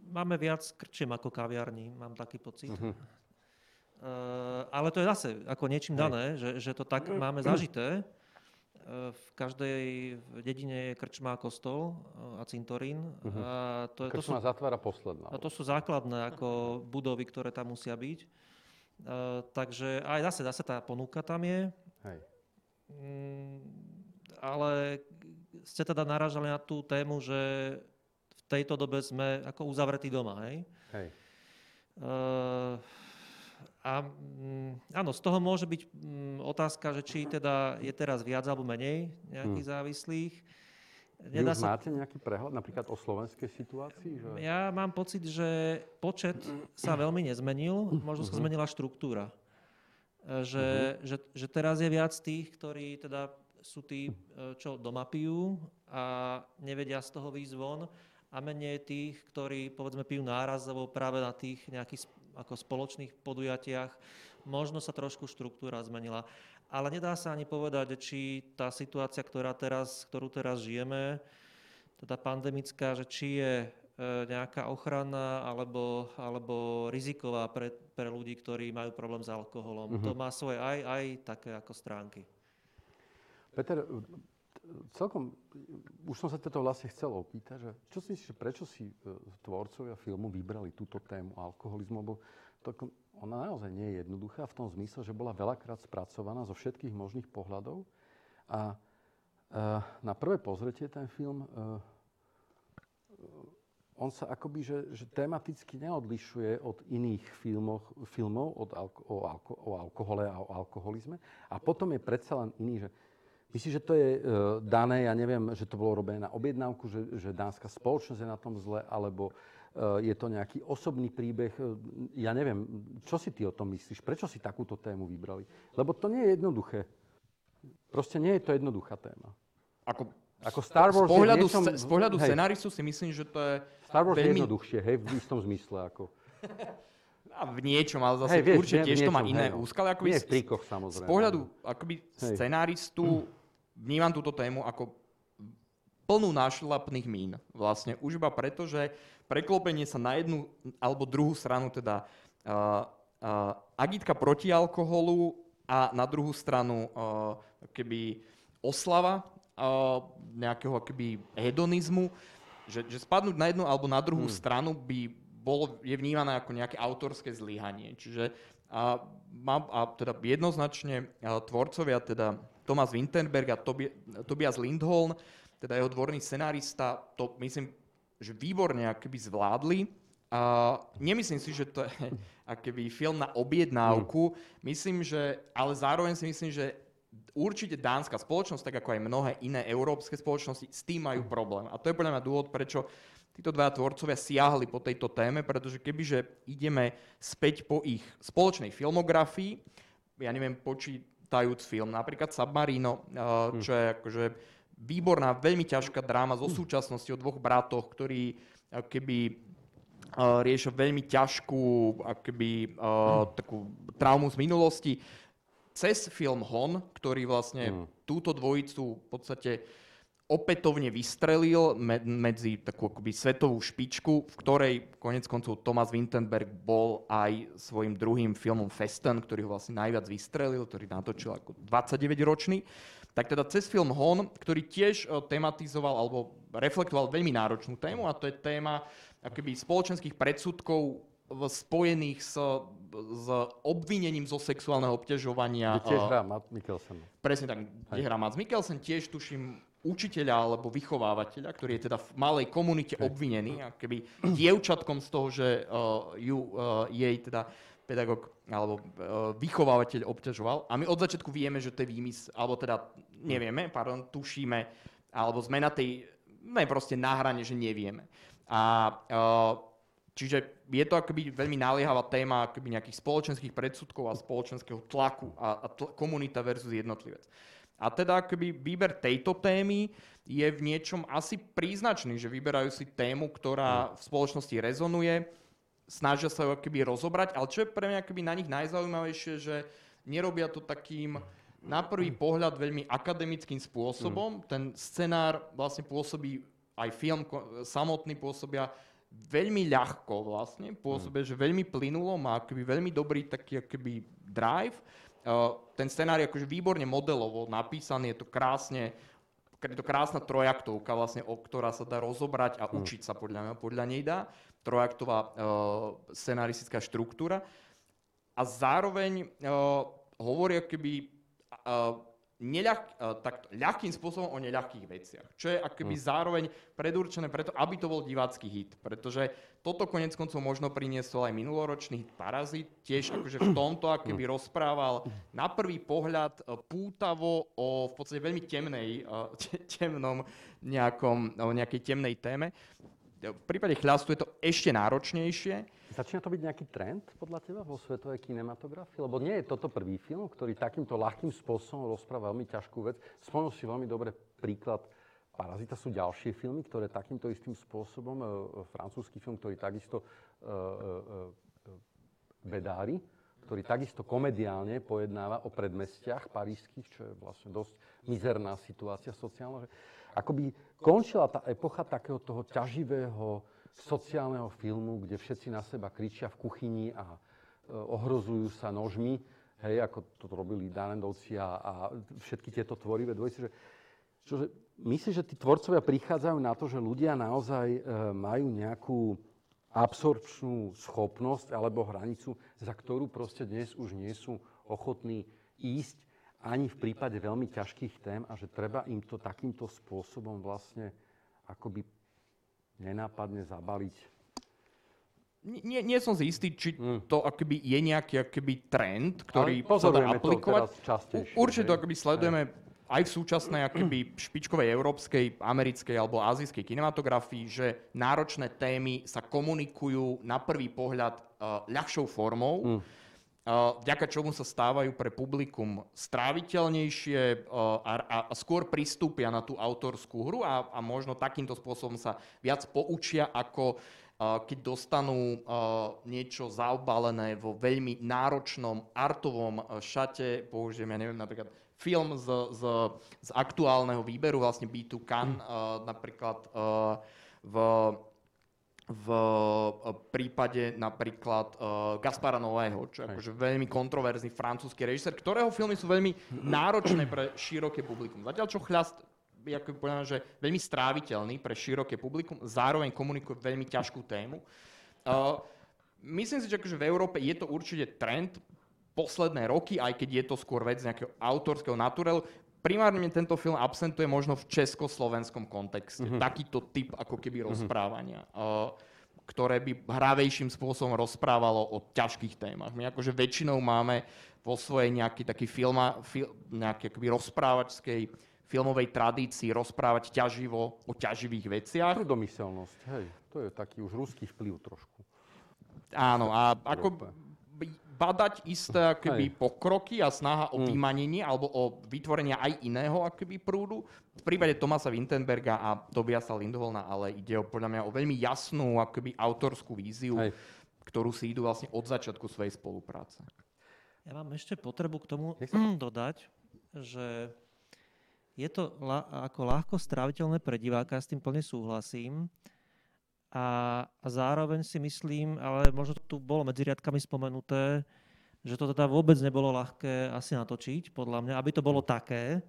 Máme viac krčiem ako kaviarní, mám taký pocit. Uh-huh. Uh, ale to je zase ako niečím Hej. dané, že, že to tak máme zažité. Uh, v každej dedine je krčma, kostol a cintorín. Uh-huh. A to, je, krčma to sú, zatvára posledná. A to sú základné ako budovy, ktoré tam musia byť. Uh, takže aj zase, zase tá ponuka tam je. Hej. Mm, ale ste teda naražali na tú tému, že v tejto dobe sme ako uzavretí doma, hej? Hej. Uh, a mm, áno, z toho môže byť mm, otázka, že či teda je teraz viac alebo menej nejakých hmm. závislých. Nedá Vy už sa... máte nejaký prehľad napríklad o slovenskej situácii? Že... Ja mám pocit, že počet sa veľmi nezmenil, možno sa mhm. zmenila štruktúra. Že, uh-huh. že, že teraz je viac tých, ktorí teda sú tí, e, čo doma pijú a nevedia z toho výjsť von a menej tých, ktorí povedzme pijú nárazovo práve na tých nejakých ako spoločných podujatiach. Možno sa trošku štruktúra zmenila. Ale nedá sa ani povedať, či tá situácia, ktorá teraz, ktorú teraz žijeme, teda pandemická, že či je e, nejaká ochrana alebo, alebo riziková pre, pre ľudí, ktorí majú problém s alkoholom. Uh-huh. To má svoje aj, aj také ako stránky. Peter, celkom, už som sa toto vlastne chcel opýtať, že čo si myslíš, prečo si e, tvorcovia filmu vybrali túto tému alkoholizmu, lebo to, ona naozaj nie je jednoduchá v tom zmysle, že bola veľakrát spracovaná zo všetkých možných pohľadov a e, na prvé pozretie ten film e, on sa akoby, že, že tematicky neodlišuje od iných filmov, filmov od alko, o, alko, o alkohole a o alkoholizme. A potom je predsa len iný, že Myslíš, že to je uh, dané, ja neviem, že to bolo robené na objednávku, že, že dánska spoločnosť je na tom zle, alebo uh, je to nejaký osobný príbeh? Uh, ja neviem, čo si ty o tom myslíš? Prečo si takúto tému vybrali? Lebo to nie je jednoduché. Proste nie je to jednoduchá téma. Ako, ako Star Wars z pohľadu, niečom, z pohľadu hej, scenáristu si myslím, že to je Star Wars veľmi... je jednoduchšie, hej, v istom zmysle. Ako. A v niečom, ale zase hey, vieš, určite tiež to má iné úskaly. Nie v trikoch, samozrejme. Z pohľadu akoby scenáristu vnímam túto tému ako plnú nášlapných mín. Vlastne už iba preto, že preklopenie sa na jednu alebo druhú stranu, teda uh, uh, agitka proti alkoholu a na druhú stranu uh, keby oslava uh, nejakého keby hedonizmu, že, že spadnúť na jednu alebo na druhú hmm. stranu by bolo, je vnímané ako nejaké autorské zlyhanie. Čiže a, a teda jednoznačne a, tvorcovia teda Thomas Winterberg a Tobi, Tobias Lindholm, teda jeho dvorný scenárista, to myslím, že výborne akoby zvládli. A nemyslím si, že to je akoby film na objednávku. Myslím, že, ale zároveň si myslím, že určite dánska spoločnosť, tak ako aj mnohé iné európske spoločnosti, s tým majú problém. A to je podľa mňa dôvod, prečo títo dva tvorcovia siahli po tejto téme, pretože kebyže ideme späť po ich spoločnej filmografii, ja neviem, počítajúc film, napríklad Submarino, uh, čo je akože výborná, veľmi ťažká dráma zo súčasnosti o dvoch bratoch, ktorí keby uh, riešia veľmi ťažkú akoby, uh, takú traumu z minulosti. Cez film Hon, ktorý vlastne túto dvojicu v podstate opätovne vystrelil me- medzi takú akoby svetovú špičku, v ktorej konec koncov Thomas Winterberg bol aj svojim druhým filmom Festen, ktorý ho vlastne najviac vystrelil, ktorý natočil ako 29-ročný. Tak teda cez film Hon, ktorý tiež uh, tematizoval alebo reflektoval veľmi náročnú tému a to je téma akoby spoločenských predsudkov spojených s, s obvinením zo sexuálneho obťažovania. Kde tiež hrá Matt Mikkelsen. Presne tak, kde hrá Matt Mikkelsen, tiež tuším učiteľa alebo vychovávateľa, ktorý je teda v malej komunite obvinený, keby dievčatkom z toho, že uh, ju, uh, jej teda pedagóg alebo uh, vychovávateľ obťažoval. A my od začiatku vieme, že to je výmysl, alebo teda nevieme, pardon, tušíme, alebo sme na tej, sme proste na hrane, že nevieme. A uh, čiže je to akoby veľmi naliehavá téma akoby nejakých spoločenských predsudkov a spoločenského tlaku a, a tl- komunita versus jednotlivec. A teda akoby výber tejto témy je v niečom asi príznačný, že vyberajú si tému, ktorá v spoločnosti rezonuje, snažia sa ju akoby rozobrať, ale čo je pre mňa akoby na nich najzaujímavejšie, že nerobia to takým na prvý pohľad veľmi akademickým spôsobom. Ten scenár vlastne pôsobí aj film samotný pôsobia veľmi ľahko vlastne, pôsobia, mm. že veľmi plynulo, má akoby veľmi dobrý taký akoby drive. Uh, ten scenár je akože výborne modelovo napísaný, je to krásne, je to krásna trojaktovka vlastne, o ktorá sa dá rozobrať a mm. učiť sa podľa mňa, podľa nej dá. Trojaktová uh, scenaristická štruktúra. A zároveň uh, hovorí akoby uh, neľah, uh, tak, ľahkým spôsobom o neľahkých veciach. Čo je akoby mm. zároveň predurčené preto, aby to bol divácky hit. Pretože toto konec koncov možno priniesol aj minuloročný hit Parazit. Tiež akože v tomto akoby mm. rozprával na prvý pohľad uh, pútavo o v podstate veľmi temnej, uh, temnom nejakom, o nejakej temnej téme. V prípade chľastu je to ešte náročnejšie. Začína to byť nejaký trend podľa teba vo svetovej kinematografii? Lebo nie je toto prvý film, ktorý takýmto ľahkým spôsobom rozpráva veľmi ťažkú vec. Spomenul si veľmi dobre príklad Parazita sú ďalšie filmy, ktoré takýmto istým spôsobom, e, francúzsky film, ktorý takisto e, e, e, Bedári, ktorý takisto komediálne pojednáva o predmestiach parížských, čo je vlastne dosť mizerná situácia sociálna. Akoby končila tá epocha takého toho ťaživého, sociálneho filmu, kde všetci na seba kričia v kuchyni a e, ohrozujú sa nožmi, hej, ako to robili Danendovci a, a všetky tieto tvorivé dvojice. Že, čože, myslíš, že tí tvorcovia prichádzajú na to, že ľudia naozaj e, majú nejakú absorpčnú schopnosť alebo hranicu, za ktorú proste dnes už nie sú ochotní ísť ani v prípade veľmi ťažkých tém a že treba im to takýmto spôsobom vlastne akoby nenápadne zabaliť? Nie, nie som si istý, či hmm. to akoby je nejaký akoby trend, ktorý sa dá aplikovať. Určite to akoby sledujeme aj v súčasnej akoby špičkovej európskej, americkej alebo azijskej kinematografii, že náročné témy sa komunikujú na prvý pohľad uh, ľahšou formou. Hmm vďaka čomu sa stávajú pre publikum stráviteľnejšie a, a skôr pristúpia na tú autorskú hru a, a možno takýmto spôsobom sa viac poučia, ako keď dostanú niečo zaobalené vo veľmi náročnom artovom šate, použijem, ja neviem, napríklad film z, z, z aktuálneho výberu, vlastne B2 Can, mm. napríklad v v eh, prípade napríklad uh, Gaspara Nového, čo je akože veľmi kontroverzný francúzsky režisér, ktorého filmy sú veľmi náročné pre široké publikum. Zatiaľ čo Chľast je ako povedané, že veľmi stráviteľný pre široké publikum, zároveň komunikuje veľmi ťažkú tému. Uh, myslím si, že akože v Európe je to určite trend posledné roky, aj keď je to skôr vec nejakého autorského naturelu primárne tento film absentuje možno v československom kontexte. Mm-hmm. Takýto typ ako keby mm-hmm. rozprávania. Uh, ktoré by hravejším spôsobom rozprávalo o ťažkých témach. My akože väčšinou máme vo svojej nejaký taký filma, fil, nejakej akoby rozprávačskej filmovej tradícii rozprávať ťaživo o ťaživých veciach. Trudomyselnosť, hej. To je taký už ruský vplyv trošku. Áno, a ako badať isté akoby, pokroky a snaha o Mm. vymanenie alebo o vytvorenia aj iného akoby, prúdu. V prípade Tomasa Wintenberga a Tobiasa Lindholna ale ide o, podľa mňa o veľmi jasnú akoby, autorskú víziu, Hej. ktorú si idú vlastne od začiatku svojej spolupráce. Ja mám ešte potrebu k tomu dodať, že je to la, ako ľahko stráviteľné pre diváka, s tým plne súhlasím. A, a zároveň si myslím, ale možno to tu bolo medzi riadkami spomenuté, že to teda vôbec nebolo ľahké asi natočiť, podľa mňa, aby to bolo také.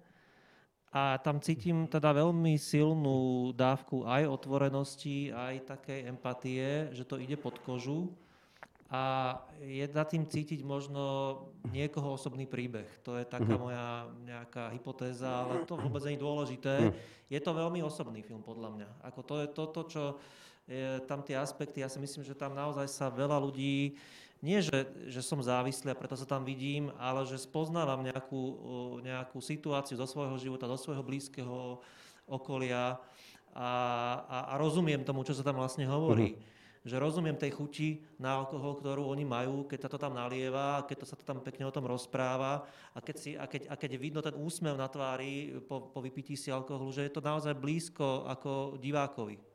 A tam cítim teda veľmi silnú dávku aj otvorenosti, aj takej empatie, že to ide pod kožu. A je za tým cítiť možno niekoho osobný príbeh. To je taká Mhm. moja nejaká hypotéza, ale to vôbec nie je dôležité. Mhm. Je to veľmi osobný film, podľa mňa. Ako to je toto, čo je, tam tie aspekty, ja si myslím, že tam naozaj sa veľa ľudí, nie že, že som závislý a preto sa tam vidím, ale že spoznávam nejakú, nejakú situáciu zo svojho života, do svojho blízkeho okolia a, a, a rozumiem tomu, čo sa tam vlastne hovorí. Že rozumiem tej chuti na alkohol, ktorú oni majú, keď sa to tam nalieva, keď to sa to tam pekne o tom rozpráva a keď, si, a keď, a keď vidno ten úsmev na tvári po, po vypití si alkoholu, že je to naozaj blízko ako divákovi.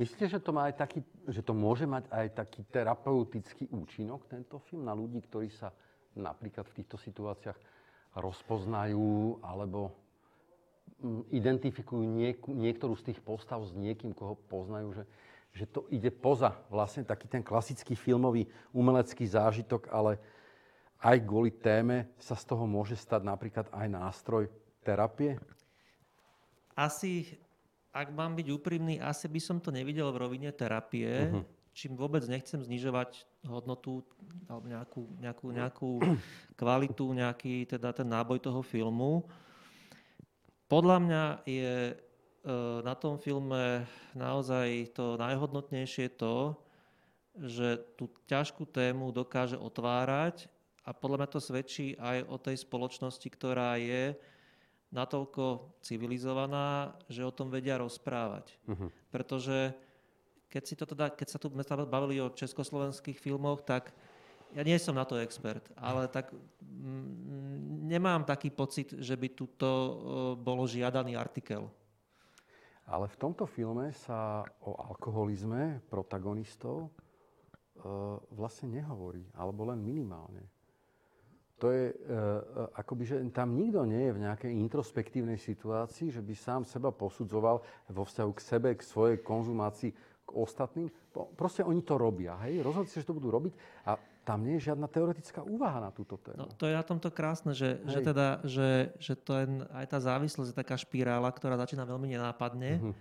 Myslíte, že to, má aj taký, že to môže mať aj taký terapeutický účinok, tento film, na ľudí, ktorí sa napríklad v týchto situáciách rozpoznajú alebo mm, identifikujú nieku, niektorú z tých postav s niekým, koho poznajú, že, že to ide poza vlastne taký ten klasický filmový umelecký zážitok, ale aj kvôli téme sa z toho môže stať napríklad aj nástroj terapie? Asi, ak mám byť úprimný, asi by som to nevidel v rovine terapie, Mhm. čím vôbec nechcem znižovať hodnotu alebo nejakú, nejakú, nejakú kvalitu, nejaký teda ten náboj toho filmu. Podľa mňa je e, na tom filme naozaj to najhodnotnejšie to, že tú ťažkú tému dokáže otvárať a podľa mňa to svedčí aj o tej spoločnosti, ktorá je natoľko civilizovaná, že o tom vedia rozprávať. Mhm. Pretože keď, si to teda, keď sa tu bavili o československých filmoch, tak ja nie som na to expert, ale tak mm, nemám taký pocit, že by tuto bolo žiadaný artikel. Ale v tomto filme sa o alkoholizme protagonistov e, vlastne nehovorí, alebo len minimálne. To je, e, e, akoby, že tam nikto nie je v nejakej introspektívnej situácii, že by sám seba posudzoval vo vzťahu k sebe, k svojej konzumácii, k ostatným. Proste oni to robia, hej? Rozhodli si, že to budú robiť a tam nie je žiadna teoretická úvaha na túto tému. No, to je na tomto krásne, že, že, teda, že, že je, aj tá závislosť je taká špirála, ktorá začína veľmi nenápadne Mhm.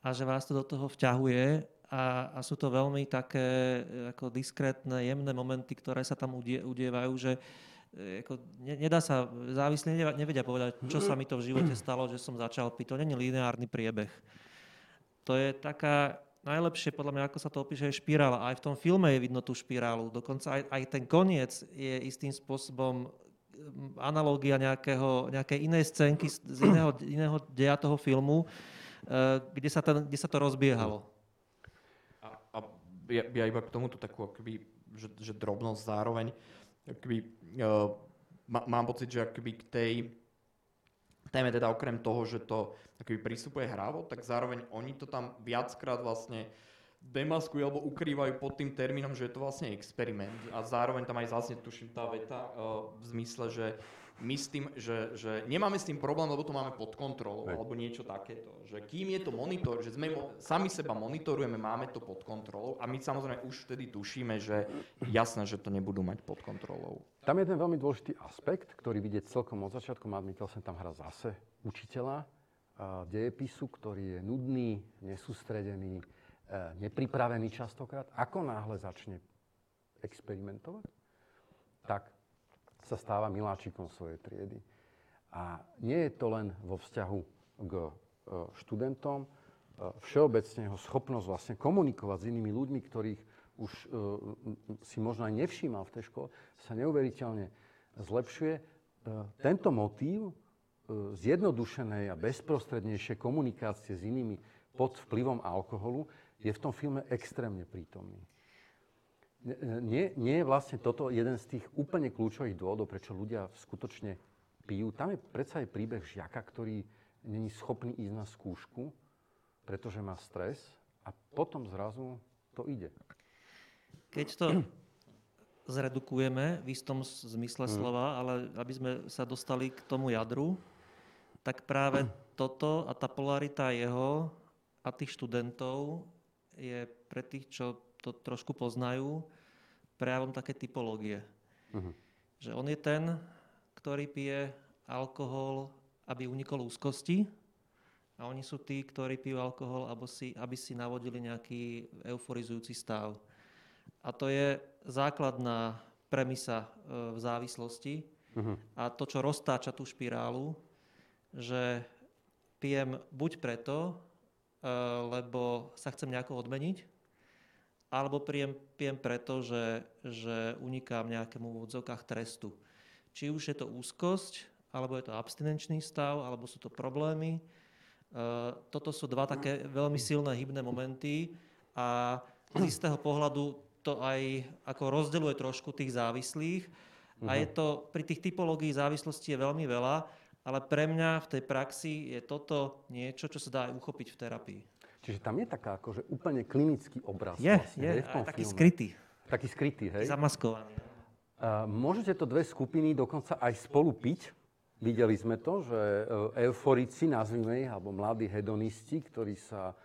a že vás to do toho vťahuje a, a sú to veľmi také ako diskrétne, jemné momenty, ktoré sa tam udie, udievajú, že ako, ne, nedá sa, závislí nevedia, povedať, čo sa mi to v živote stalo, že som začal piť. To není lineárny priebeh. To je taká, najlepšie podľa mňa, ako sa to opíše, je špirála. Aj v tom filme je vidno tú špirálu. Dokonca aj, aj ten koniec je istým spôsobom mm, analógia nejakého, nejakej inej scénky z iného, iného deja toho filmu, eh, kde sa, ten, kde sa to rozbiehalo. A, a ja, ja iba k tomuto takú akoby, že, že drobnosť zároveň. Akoby, uh, má, mám pocit, že akoby k tej téme teda okrem toho, že to akoby prístupuje hravo, tak zároveň oni to tam viackrát vlastne demaskujú alebo ukrývajú pod tým termínom, že je to vlastne experiment. A zároveň tam aj zase tuším tá veta uh, v zmysle, že my s tým, že, že nemáme s tým problém, lebo to máme pod kontrolou, Hej. alebo niečo takéto. Že kým je to monitor, že sme sami seba monitorujeme, máme to pod kontrolou a my samozrejme už vtedy tušíme, že jasné, že to nebudú mať pod kontrolou. Tam je ten veľmi dôležitý aspekt, ktorý vidieť celkom od začiatku. Matt Mikkelsen tam hrá zase učiteľa a dejepisu, ktorý je nudný, nesústredený, e, nepripravený častokrát. Ako náhle začne experimentovať, tak sa stáva miláčikom svojej triedy. A nie je to len vo vzťahu k e, študentom, e, všeobecne jeho schopnosť vlastne komunikovať s inými ľuďmi, ktorých už e, si možno aj nevšímal v tej škole, sa neuveriteľne zlepšuje. Tento motív zjednodušenej a bezprostrednejšej komunikácie s inými pod vplyvom alkoholu je v tom filme extrémne prítomný. Nie, nie je vlastne toto jeden z tých úplne kľúčových dôvodov, prečo ľudia skutočne pijú. Tam je predsa aj príbeh žiaka, ktorý není schopný ísť na skúšku, pretože má stres a potom zrazu to ide. Keď to zredukujeme v istom zmysle mm. slova, ale aby sme sa dostali k tomu jadru, tak práve toto a tá polarita jeho a tých študentov je pre tých, čo to trošku poznajú, prejavom také typológie. Uh-huh. Že on je ten, ktorý pije alkohol, aby unikol úzkosti a oni sú tí, ktorí pijú alkohol, aby si, aby si navodili nejaký euforizujúci stav. A to je základná premisa e, v závislosti. Uh-huh. A to, čo roztáča tú špirálu, že pijem buď preto, e, lebo sa chcem nejako odmeniť, alebo pijem, pijem preto, že, že unikám nejakému v odzokách trestu. Či už je to úzkosť, alebo je to abstinenčný stav, alebo sú to problémy. E, toto sú dva také veľmi silné hybné momenty a z istého pohľadu to aj ako rozdeluje trošku tých závislých. A je mhm. to, pri tých typológií závislosti je veľmi veľa, ale pre mňa v tej praxi je toto niečo, čo sa dá aj uchopiť v terapii. Čiže tam je taká akože úplne klinický obraz. Je, vlastne, je, tom taký filme. skrytý. Taký skrytý, hej? Zamaskovaný. Uh, môžete to dve skupiny dokonca aj spolu piť. Videli sme to, že e, euforici, nazvime ich, alebo mladí hedonisti, ktorí sa uh,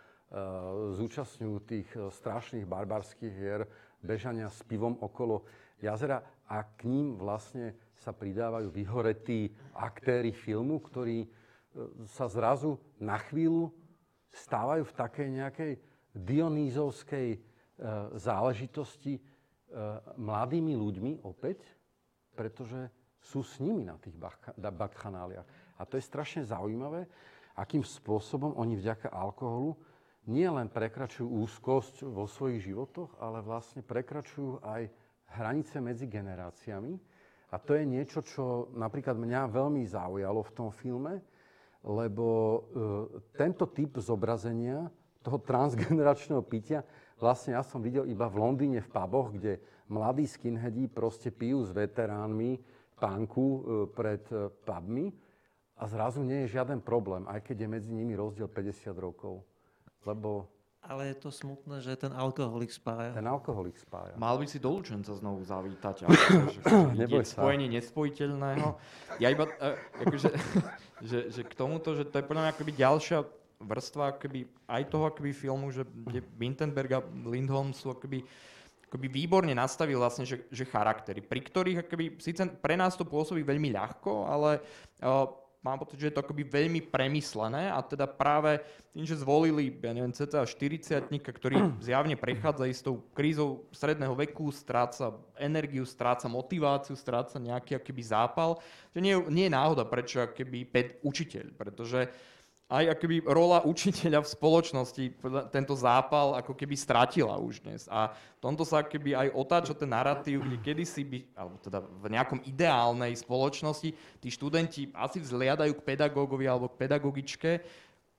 zúčastňujú tých uh, strašných barbarských hier, bežania s pivom okolo jazera a k ním vlastne sa pridávajú vyhoretí aktéry filmu, ktorí sa zrazu na chvíľu stávajú v takej nejakej dionýzovskej e, záležitosti e, mladými ľuďmi opäť, pretože sú s nimi na tých bakchanáliach. A to je strašne zaujímavé, akým spôsobom oni vďaka alkoholu nie len prekračujú úzkosť vo svojich životoch, ale vlastne prekračujú aj hranice medzi generáciami. A to je niečo, čo napríklad mňa veľmi zaujalo v tom filme, lebo e, tento typ zobrazenia toho transgeneračného pitia vlastne ja som videl iba v Londýne v puboch, kde mladí skinheadi proste pijú s veteránmi pánku e, pred e, pubmi a zrazu nie je žiaden problém, aj keď je medzi nimi rozdiel 50 rokov. Lebo ale je to smutné, že ten alkoholik spája. Ten alkoholik spája. Mal by si do Lučenca znovu zavítať. Ale, že spojenie nespojiteľného. Ja iba, uh, akože, že, že k tomuto, že to je podľa mňa akoby ďalšia vrstva akoby aj toho akoby filmu, že Wintenberg a Lindholm sú akoby, akoby výborne nastavil vlastne, že, že charaktery, pri ktorých akoby, síce pre nás to pôsobí veľmi ľahko, ale uh, mám pocit, že je to akoby veľmi premyslené a teda práve tým, že zvolili, ja neviem, cca 40 ktorý zjavne prechádza istou krízou stredného veku, stráca energiu, stráca motiváciu, stráca nejaký akoby zápal, že nie, nie je náhoda, prečo ped učiteľ, pretože aj akoby rola učiteľa v spoločnosti tento zápal ako keby stratila už dnes. A v tomto sa keby aj otáča ten narratív, kde kedysi by, alebo teda v nejakom ideálnej spoločnosti, tí študenti asi vzliadajú k pedagógovi alebo k pedagogičke,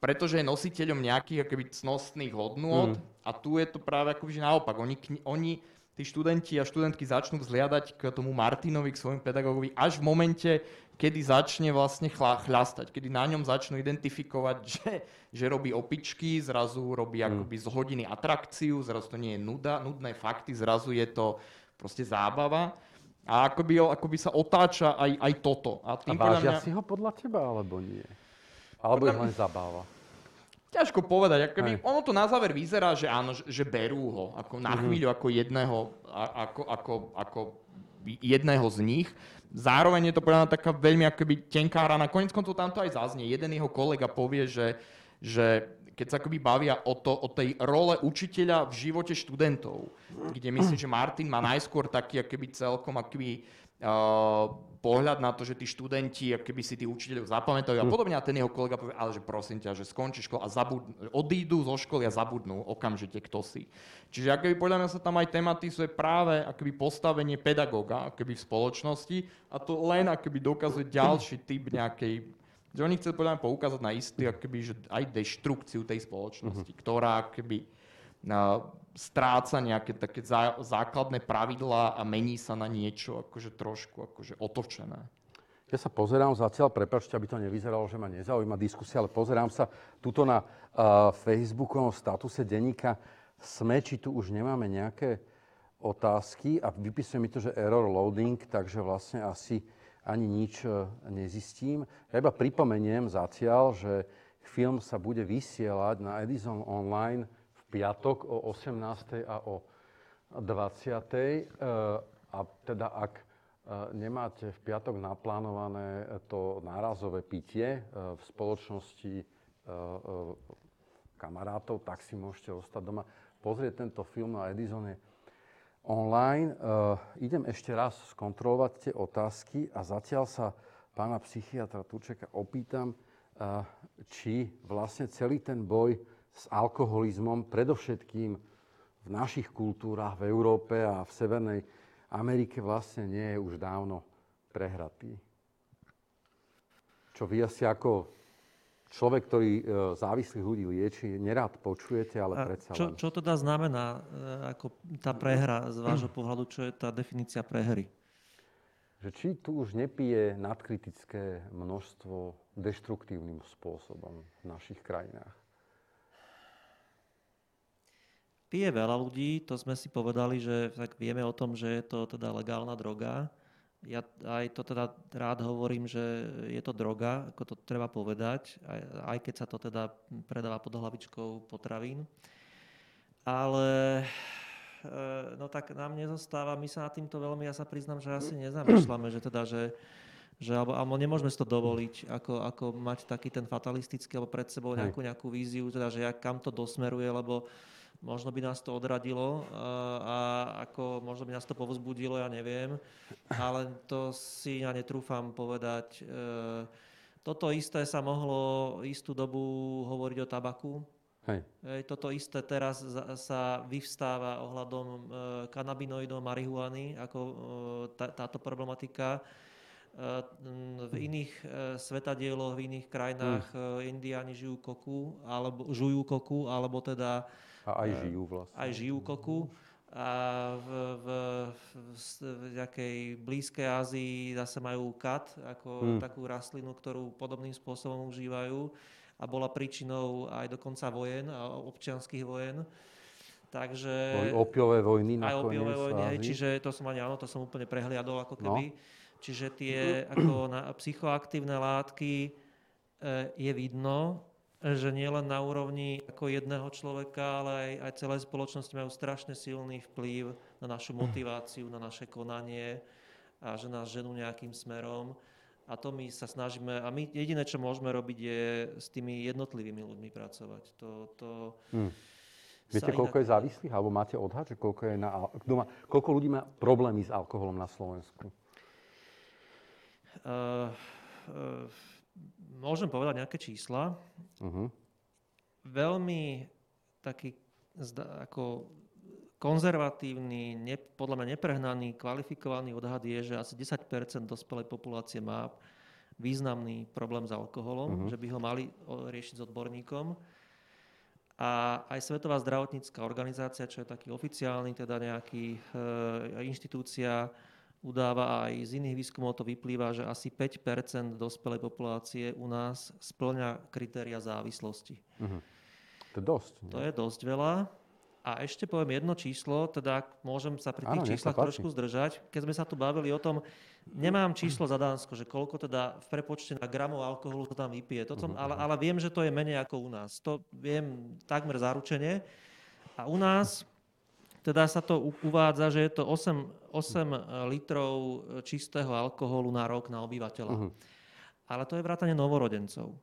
pretože je nositeľom nejakých akoby cnostných hodnôt mm. a tu je to práve akoby naopak. Oni, oni tí študenti a študentky začnú vzliadať k tomu Martinovi, k svojmu pedagógovi až v momente, kedy začne vlastne chľastať, kedy na ňom začnú identifikovať, že, že robí opičky, zrazu robí mm. akoby z hodiny atrakciu, zrazu to nie je nuda, nudné fakty, zrazu je to proste zábava. A akoby, akoby sa otáča aj, aj toto. A, tým a vážia mňa... si ho podľa teba, alebo nie? Alebo je len zabáva? Ťažko povedať. Akoby, ono to na záver vyzerá, že áno, že, berú ho ako na mhm. chvíľu ako jedného, ako, ako, ako jedného z nich. Zároveň je to podľa taká veľmi akoby tenká rana. Konec koncov tam to aj zaznie. Jeden jeho kolega povie, že, že keď sa akoby bavia o, to, o tej role učiteľa v živote študentov, kde myslím, že Martin má najskôr taký akoby celkom akoby uh, pohľad na to, že tí študenti, keby si tí učiteľov zapamätajú a hm. podobne a ten jeho kolega povie, ale že prosím ťa, že skončí školu a zabudnú, odídu zo školy a zabudnú okamžite, kto si. Čiže akoby podľa mňa sa tam aj tematizuje práve akoby postavenie pedagóga akoby v spoločnosti a to len akoby dokazuje ďalší typ nejakej že oni chceli podľa mňa poukázať na istý, akoby, že aj deštrukciu tej spoločnosti, uh-huh. ktorá akoby uh, stráca nejaké také zá, základné pravidlá a mení sa na niečo akože trošku akože otočené. Ja sa pozerám zatiaľ, prepačte, aby to nevyzeralo, že ma nezaujíma diskusia, ale pozerám sa tuto na uh, Facebookovom statuse denníka SME, či tu už nemáme nejaké otázky a vypisuje mi to, že error loading, takže vlastne asi ani nič uh, nezistím. Ja iba pripomeniem zatiaľ, že film sa bude vysielať na Edison Online piatok o 18. a o 20. Uh, a teda ak nemáte v piatok naplánované to nárazové pitie e, v spoločnosti e, e, kamarátov, tak si môžete ostať doma, pozrieť tento film na Edisone online. Idem ešte raz skontrolovať tie otázky a zatiaľ sa pána psychiatra Tučeka opýtam, či vlastne celý ten boj s alkoholizmom, predovšetkým v našich kultúrach, v Európe a v Severnej Amerike vlastne nie je už dávno prehratý. Čo vy asi ako človek, ktorý e, závislých ľudí lieči, nerád počujete, ale A predsa čo, len. Čo teda znamená e, ako tá prehra z vášho pohľadu? Čo je tá definícia prehry? Že či tu už nepije nadkritické množstvo deštruktívnym spôsobom v našich krajinách. Pije veľa ľudí, to sme si povedali, že tak vieme o tom, že je to teda legálna droga. Ja aj to teda rád hovorím, že je to droga, ako to treba povedať, aj, aj keď sa to teda predáva pod hlavičkou potravín. Ale e, no tak nám nezostáva, my sa nad týmto veľmi, ja sa priznám, že asi nezamýšľame, že teda, že, že alebo, alebo nemôžeme si to dovoliť, ako, ako mať taký ten fatalistický, alebo pred sebou nejakú, nejakú víziu, teda, že jak, kam to dosmeruje, lebo možno by nás to odradilo a ako možno by nás to povzbudilo, ja neviem, ale to si ja netrúfam povedať. E, toto isté sa mohlo istú dobu hovoriť o tabaku. Hej. Toto isté teraz sa vyvstáva ohľadom e, kanabinoidov, marihuany, ako tá, táto problematika. V iných svetadieloch, v iných krajinách mm. indiáni žijú koku, alebo žujú koku, alebo teda a aj žijú vlastne. Aj žijú koku. A v, v, v, v nejakej blízkej Ázii zase majú kat, ako hmm. takú rastlinu, ktorú podobným spôsobom užívajú a bola príčinou aj dokonca vojen, občianských vojen. Takže... Boli opiové vojny nakoniec. Aj opiové vojny, hej, čiže to som ani, áno, to som úplne prehliadol ako keby. No. Čiže tie ako na, psychoaktívne látky e, je vidno, že nie len na úrovni ako jedného človeka, ale aj, aj celej spoločnosti majú strašne silný vplyv na našu motiváciu, na naše konanie a že nás ženú nejakým smerom. A to my sa snažíme, a my jediné, čo môžeme robiť, je s tými jednotlivými ľuďmi pracovať. To, to hmm. Viete, koľko inak... je závislých? Alebo máte odhad, že koľko, je na, má, koľko ľudí má problémy s alkoholom na Slovensku? Uh, uh, môžem povedať nejaké čísla. Uh-huh. Veľmi taký ako konzervatívny, ne, podľa mňa neprehnaný, kvalifikovaný odhad je, že asi 10% dospelej populácie má významný problém s alkoholom, uh-huh. že by ho mali riešiť s odborníkom. A aj Svetová zdravotnícká organizácia, čo je taký oficiálny, teda nejaký e, inštitúcia, udáva aj z iných výskumov to vyplýva, že asi 5 dospelej populácie u nás splňa kritéria závislosti. Uh-huh. To je dosť. Ne? To je dosť veľa. A ešte poviem jedno číslo, teda môžem sa pri tých Áno, číslach trošku zdržať. Keď sme sa tu bavili o tom, nemám číslo za Dánsko, že koľko teda v prepočte na gramov alkoholu to tam vypije. Toto, uh-huh. ale, ale viem, že to je menej ako u nás. To viem takmer zaručene. A u nás teda sa to uvádza, že je to 8, 8 litrov čistého alkoholu na rok na obyvateľa. Uh-huh. Ale to je vrátane novorodencov.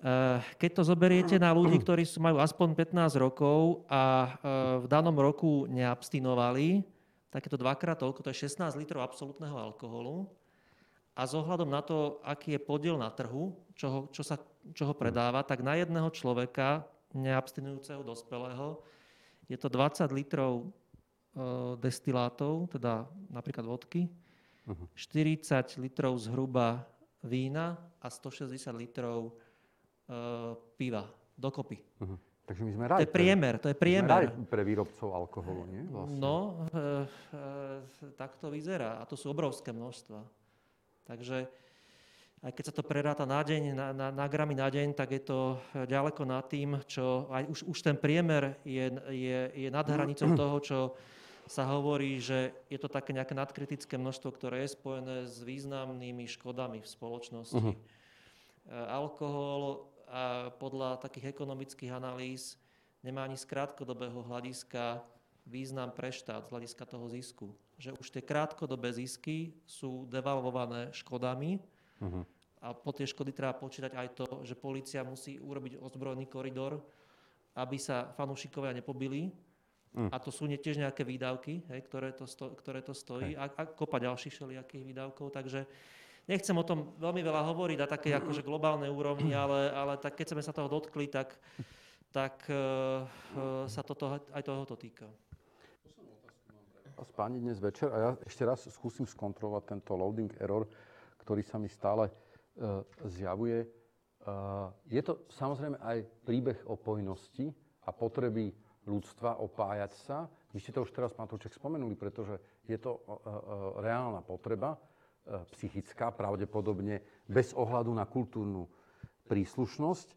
Eh, keď to zoberiete na ľudí, ktorí majú aspoň 15 rokov a v danom roku neabstinovali, tak je to dvakrát toľko, to je 16 litrov absolútneho alkoholu. A z ohľadom na to, aký je podiel na trhu, čo ho, čo sa, čo ho predáva, tak na jedného človeka neabstinujúceho dospelého je to 20 litrov uh, destilátov, teda napríklad vodky, uh-huh. 40 litrov zhruba vína a 160 litrov uh, piva dokopy. Uh-huh. Takže my sme raj. To je priemer, to je priemer. Sme pre výrobcov alkoholu, nie? Vlastne. No, e, e, tak to vyzerá. A to sú obrovské množstva. Takže aj keď sa to preráta na deň, na, na, na gramy na deň, tak je to ďaleko nad tým, čo aj už, už ten priemer je, je, je nad hranicou toho, čo sa hovorí, že je to také nejaké nadkritické množstvo, ktoré je spojené s významnými škodami v spoločnosti. Uh-huh. Alkohol a podľa takých ekonomických analýz nemá ani z krátkodobého hľadiska význam pre štát z hľadiska toho zisku. Že už tie krátkodobé zisky sú devalvované škodami uh-huh. a po tie škody treba počítať aj to, že policia musí urobiť ozbrojený koridor, aby sa fanúšikovia nepobili Mm. A to sú tiež nejaké výdavky, hej, ktoré, to sto, ktoré to stojí a, a kopa ďalších všelijakých výdavkov. Takže nechcem o tom veľmi veľa hovoriť na takej akože globálnej úrovni, ale, ale tak keď sme sa toho dotkli, tak, tak uh, uh, sa toto, aj tohoto týka. Vás páni dnes večer a ja ešte raz skúsim skontrolovať tento loading error, ktorý sa mi stále uh, zjavuje. Uh, je to samozrejme aj príbeh o pojnosti a potreby ľudstva opájať sa. Vy ste to už teraz, pán spomenuli, pretože je to uh, reálna potreba, psychická, pravdepodobne bez ohľadu na kultúrnu príslušnosť.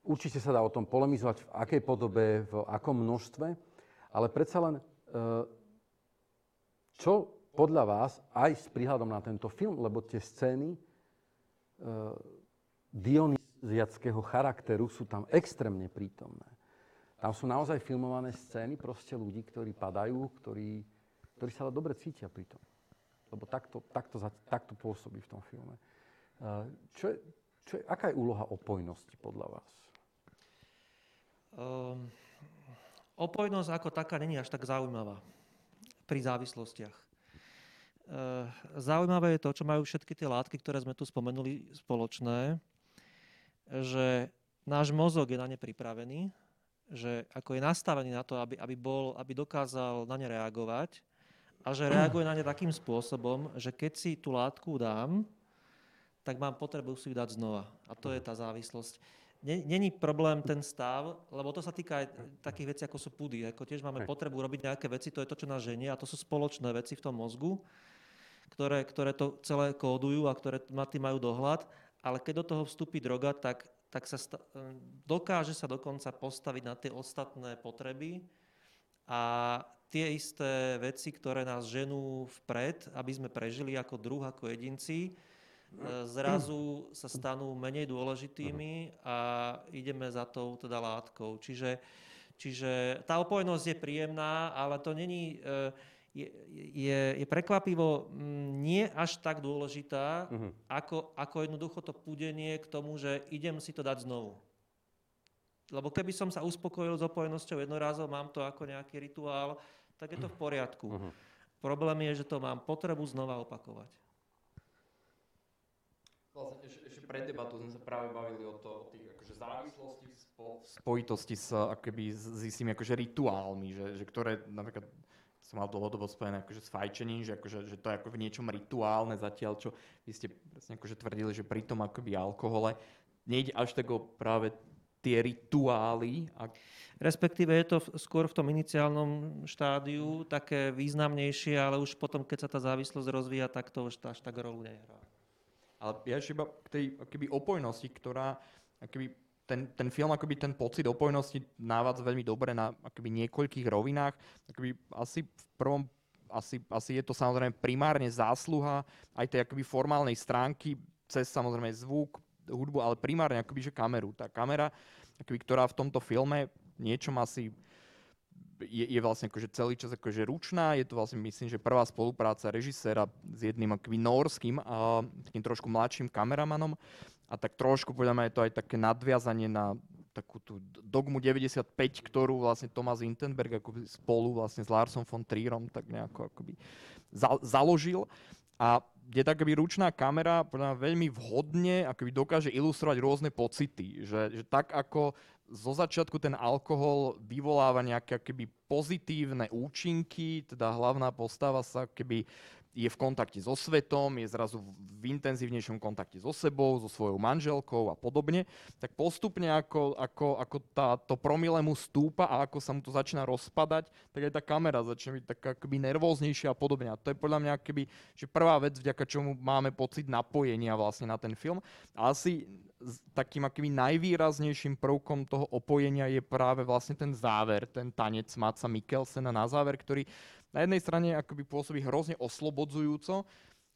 Určite sa dá o tom polemizovať, v akej podobe, v akom množstve, ale predsa len, čo podľa vás, aj s prihľadom na tento film, lebo tie scény Dionys ziackého charakteru sú tam extrémne prítomné. Tam sú naozaj filmované scény proste ľudí, ktorí padajú, ktorí, ktorí sa ale dobre cítia pri tom. Lebo takto, takto, takto pôsobí v tom filme. Čo je, čo je, aká je úloha opojnosti podľa vás? Um, opojnosť ako taká není až tak zaujímavá pri závislostiach. Uh, zaujímavé je to, čo majú všetky tie látky, ktoré sme tu spomenuli spoločné, že náš mozog je na ne pripravený, že ako je nastavený na to, aby, aby, bol, aby dokázal na ne reagovať a že reaguje na ne takým spôsobom, že keď si tú látku dám, tak mám potrebu si ju dať znova. A to je tá závislosť. Není problém ten stav, lebo to sa týka aj takých vecí, ako sú pudy. Ako tiež máme potrebu robiť nejaké veci, to je to, čo nás ženie a to sú spoločné veci v tom mozgu, ktoré, ktoré to celé kódujú a ktoré na tým majú dohľad ale keď do toho vstúpi droga, tak, tak sa sta- dokáže sa dokonca postaviť na tie ostatné potreby a tie isté veci, ktoré nás ženú vpred, aby sme prežili ako druh, ako jedinci, e, zrazu sa stanú menej dôležitými a ideme za tou teda látkou. Čiže, čiže tá opojnosť je príjemná, ale to není... E, je, je, je prekvapivo mm, nie až tak dôležitá, uh-huh. ako, ako jednoducho to púdenie k tomu, že idem si to dať znovu. Lebo keby som sa uspokojil s opojenosťou jednorázov, mám to ako nejaký rituál, tak je to v poriadku. Uh-huh. Problém je, že to mám potrebu znova opakovať. Vlastne ešte, ešte pred debatou sme sa práve bavili o, to, o tých akože závislosti v spojitosti s, akoby, s istými akože rituálmi, že, že ktoré napríklad som mal dlhodobo spojené akože s fajčením, že, akože, že to je ako v niečom rituálne zatiaľ, čo vy ste presne akože tvrdili, že pri tom akoby alkohole nejde až tak o práve tie rituály. A... Respektíve je to skôr v tom iniciálnom štádiu také významnejšie, ale už potom, keď sa tá závislosť rozvíja, tak to už až tak rolu nehrá. Ale ja ešte iba k tej akoby, opojnosti, ktorá akoby, ten, ten film, akoby ten pocit opojnosti návádza veľmi dobre na akoby niekoľkých rovinách. Akoby asi v prvom asi, asi je to samozrejme primárne zásluha aj tej akoby formálnej stránky, cez samozrejme zvuk, hudbu, ale primárne akoby, že kameru. Tá kamera, akoby, ktorá v tomto filme niečom asi je, je vlastne akože celý čas akože ručná. Je to vlastne, myslím, že prvá spolupráca režiséra s jedným akoby norským a takým trošku mladším kameramanom. A tak trošku, podľa mňa, je to aj také nadviazanie na takú tú dogmu 95, ktorú vlastne Thomas Wintenberg ako spolu vlastne s Larsom von Trierom tak nejako akoby za, založil. A je tak akoby ručná kamera podľa veľmi vhodne akoby dokáže ilustrovať rôzne pocity. Že, že tak ako zo začiatku ten alkohol vyvoláva nejaké akoby pozitívne účinky, teda hlavná postava sa keby je v kontakte so svetom, je zrazu v intenzívnejšom kontakte so sebou, so svojou manželkou a podobne, tak postupne ako, ako, ako tá, to promile mu stúpa a ako sa mu to začína rozpadať, tak aj tá kamera začne byť taká akoby nervóznejšia a podobne. A to je podľa mňa akoby, že prvá vec, vďaka čomu máme pocit napojenia vlastne na ten film. A asi takým akými najvýraznejším prvkom toho opojenia je práve vlastne ten záver, ten tanec Maca Mikkelsena na záver, ktorý na jednej strane akoby pôsobí hrozne oslobodzujúco,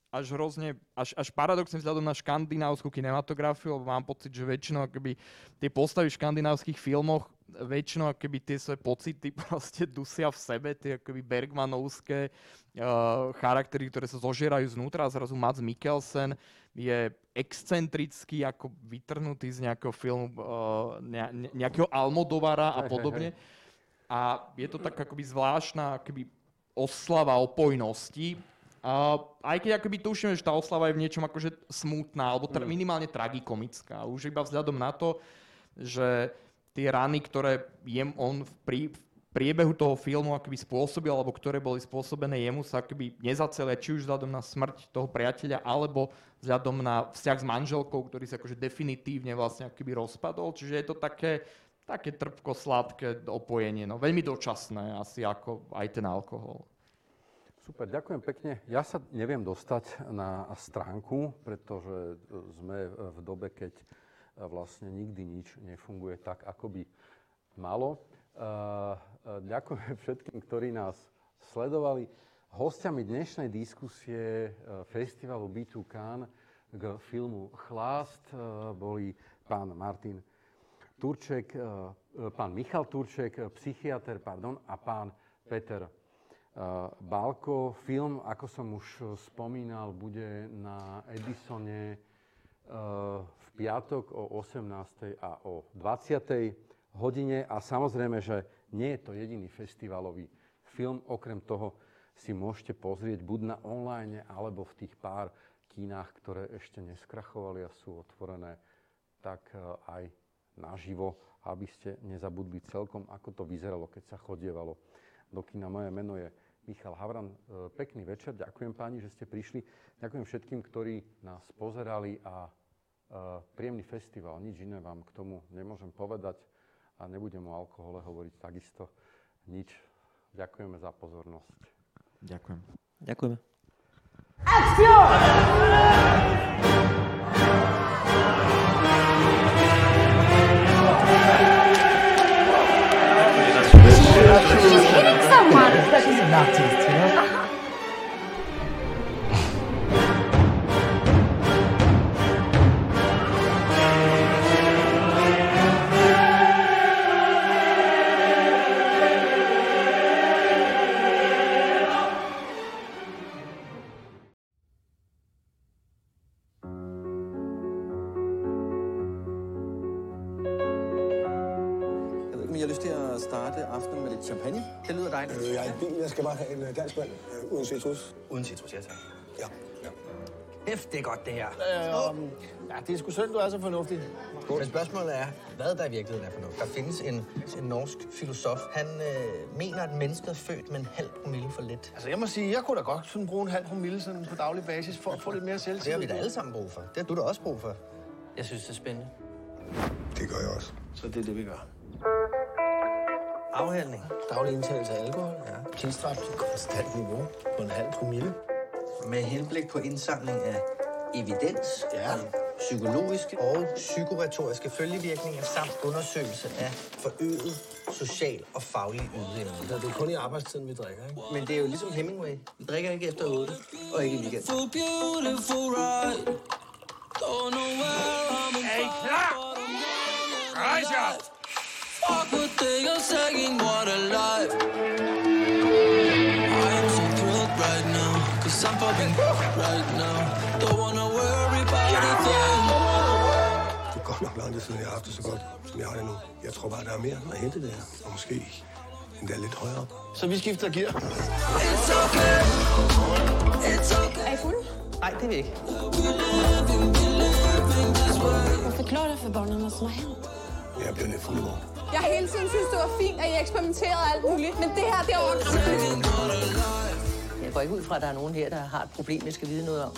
až hrozne, až, až paradoxne vzhľadom na škandinávskú kinematografiu, lebo mám pocit, že väčšinou akoby tie postavy v škandinávskych filmoch väčšinou akoby tie svoje pocity proste dusia v sebe, tie akoby bergmanovské uh, charaktery, ktoré sa zožierajú znútra a zrazu Mats Mikkelsen je excentrický, ako vytrhnutý z nejakého filmu, uh, ne, nejakého Almodovara a podobne. A je to tak akoby zvláštna akoby oslava opojnosti. Uh, aj keď akoby tušíme, že tá oslava je v niečom akože smutná, alebo tra- mm. minimálne tragikomická. Už iba vzhľadom na to, že tie rany, ktoré jem on v, prí, v priebehu toho filmu akoby spôsobil, alebo ktoré boli spôsobené jemu, sa akoby nezacelia, či už vzhľadom na smrť toho priateľa, alebo vzhľadom na vzťah s manželkou, ktorý sa akože definitívne vlastne akoby rozpadol. Čiže je to také, také trpko-sladké opojenie, no veľmi dočasné asi ako aj ten alkohol. Super, ďakujem pekne. Ja sa neviem dostať na stránku, pretože sme v dobe, keď vlastne nikdy nič nefunguje tak, ako by malo. Ďakujem všetkým, ktorí nás sledovali. Hostiami dnešnej diskusie festivalu B2 Cannes k filmu Chlást boli pán Martin Turček, pán Michal Turček, psychiatr, pardon, a pán Peter Balko. Film, ako som už spomínal, bude na Edisone eh, v piatok o 18. a o 20. hodine. A samozrejme, že nie je to jediný festivalový film. Okrem toho si môžete pozrieť buď na online, alebo v tých pár kínach, ktoré ešte neskrachovali a sú otvorené, tak eh, aj naživo, aby ste nezabudli celkom, ako to vyzeralo, keď sa chodievalo do kina. Moje meno je Michal Havran, e, pekný večer. Ďakujem páni, že ste prišli. Ďakujem všetkým, ktorí nás pozerali a e, príjemný festival. Nič iné vám k tomu nemôžem povedať a nebudem o alkohole hovoriť takisto nič. Ďakujeme za pozornosť. Ďakujem. Ďakujeme. Come. She's a Nazi, you know? Citrus. Uden citrus, ja tak. Ja. ja. Hæft, det er godt, det her. Øh, ja, det er sgu synd, du er så fornuftig. Men spørgsmålet er, hvad der i virkeligheden er fornuftigt. Der findes en, en norsk filosof. Han øh, mener, at mennesket er født med en halv promille for lidt. Altså, jeg må sige, jeg kunne da godt sådan bruge en halv promille sådan på daglig basis for at få lidt mere selvtillid. Det har vi da alle sammen brug for. Det har du da også brug for. Jeg synes, det er spændende. Det gør jeg også. Så det er det, vi gør. Afhældning. Daglig indtagelse af alkohol. Ja. Tilstraf til konstant niveau på en halv promille. Med henblik på indsamling af evidens, ja. psykologiske og psykoretoriske følgevirkninger samt undersøgelse af forøget social og faglig ydeevne. Så det er kun i arbejdstiden, vi drikker, ikke? Men det er jo ligesom Hemingway. Vi drikker ikke efter 8, og ikke i weekend. Er I klar? Rejs godt nok lang tid siden, jeg har haft det så godt, som jeg har det nu. Jeg tror bare, der er mere at hente der. Og måske endda lidt højere op. Så vi skifter gear. It's okay. It's okay. Er I fulde? Nej, det er vi ikke. Forklar dig for børnene, hvad som har hent. Jeg bliver lidt fuld i morgen. Jeg har hele tiden synes, det var fint, at I eksperimenterede alt muligt, men det her, det er over går ikke ud fra, at der er nogen her, der har et problem, jeg skal vide noget om.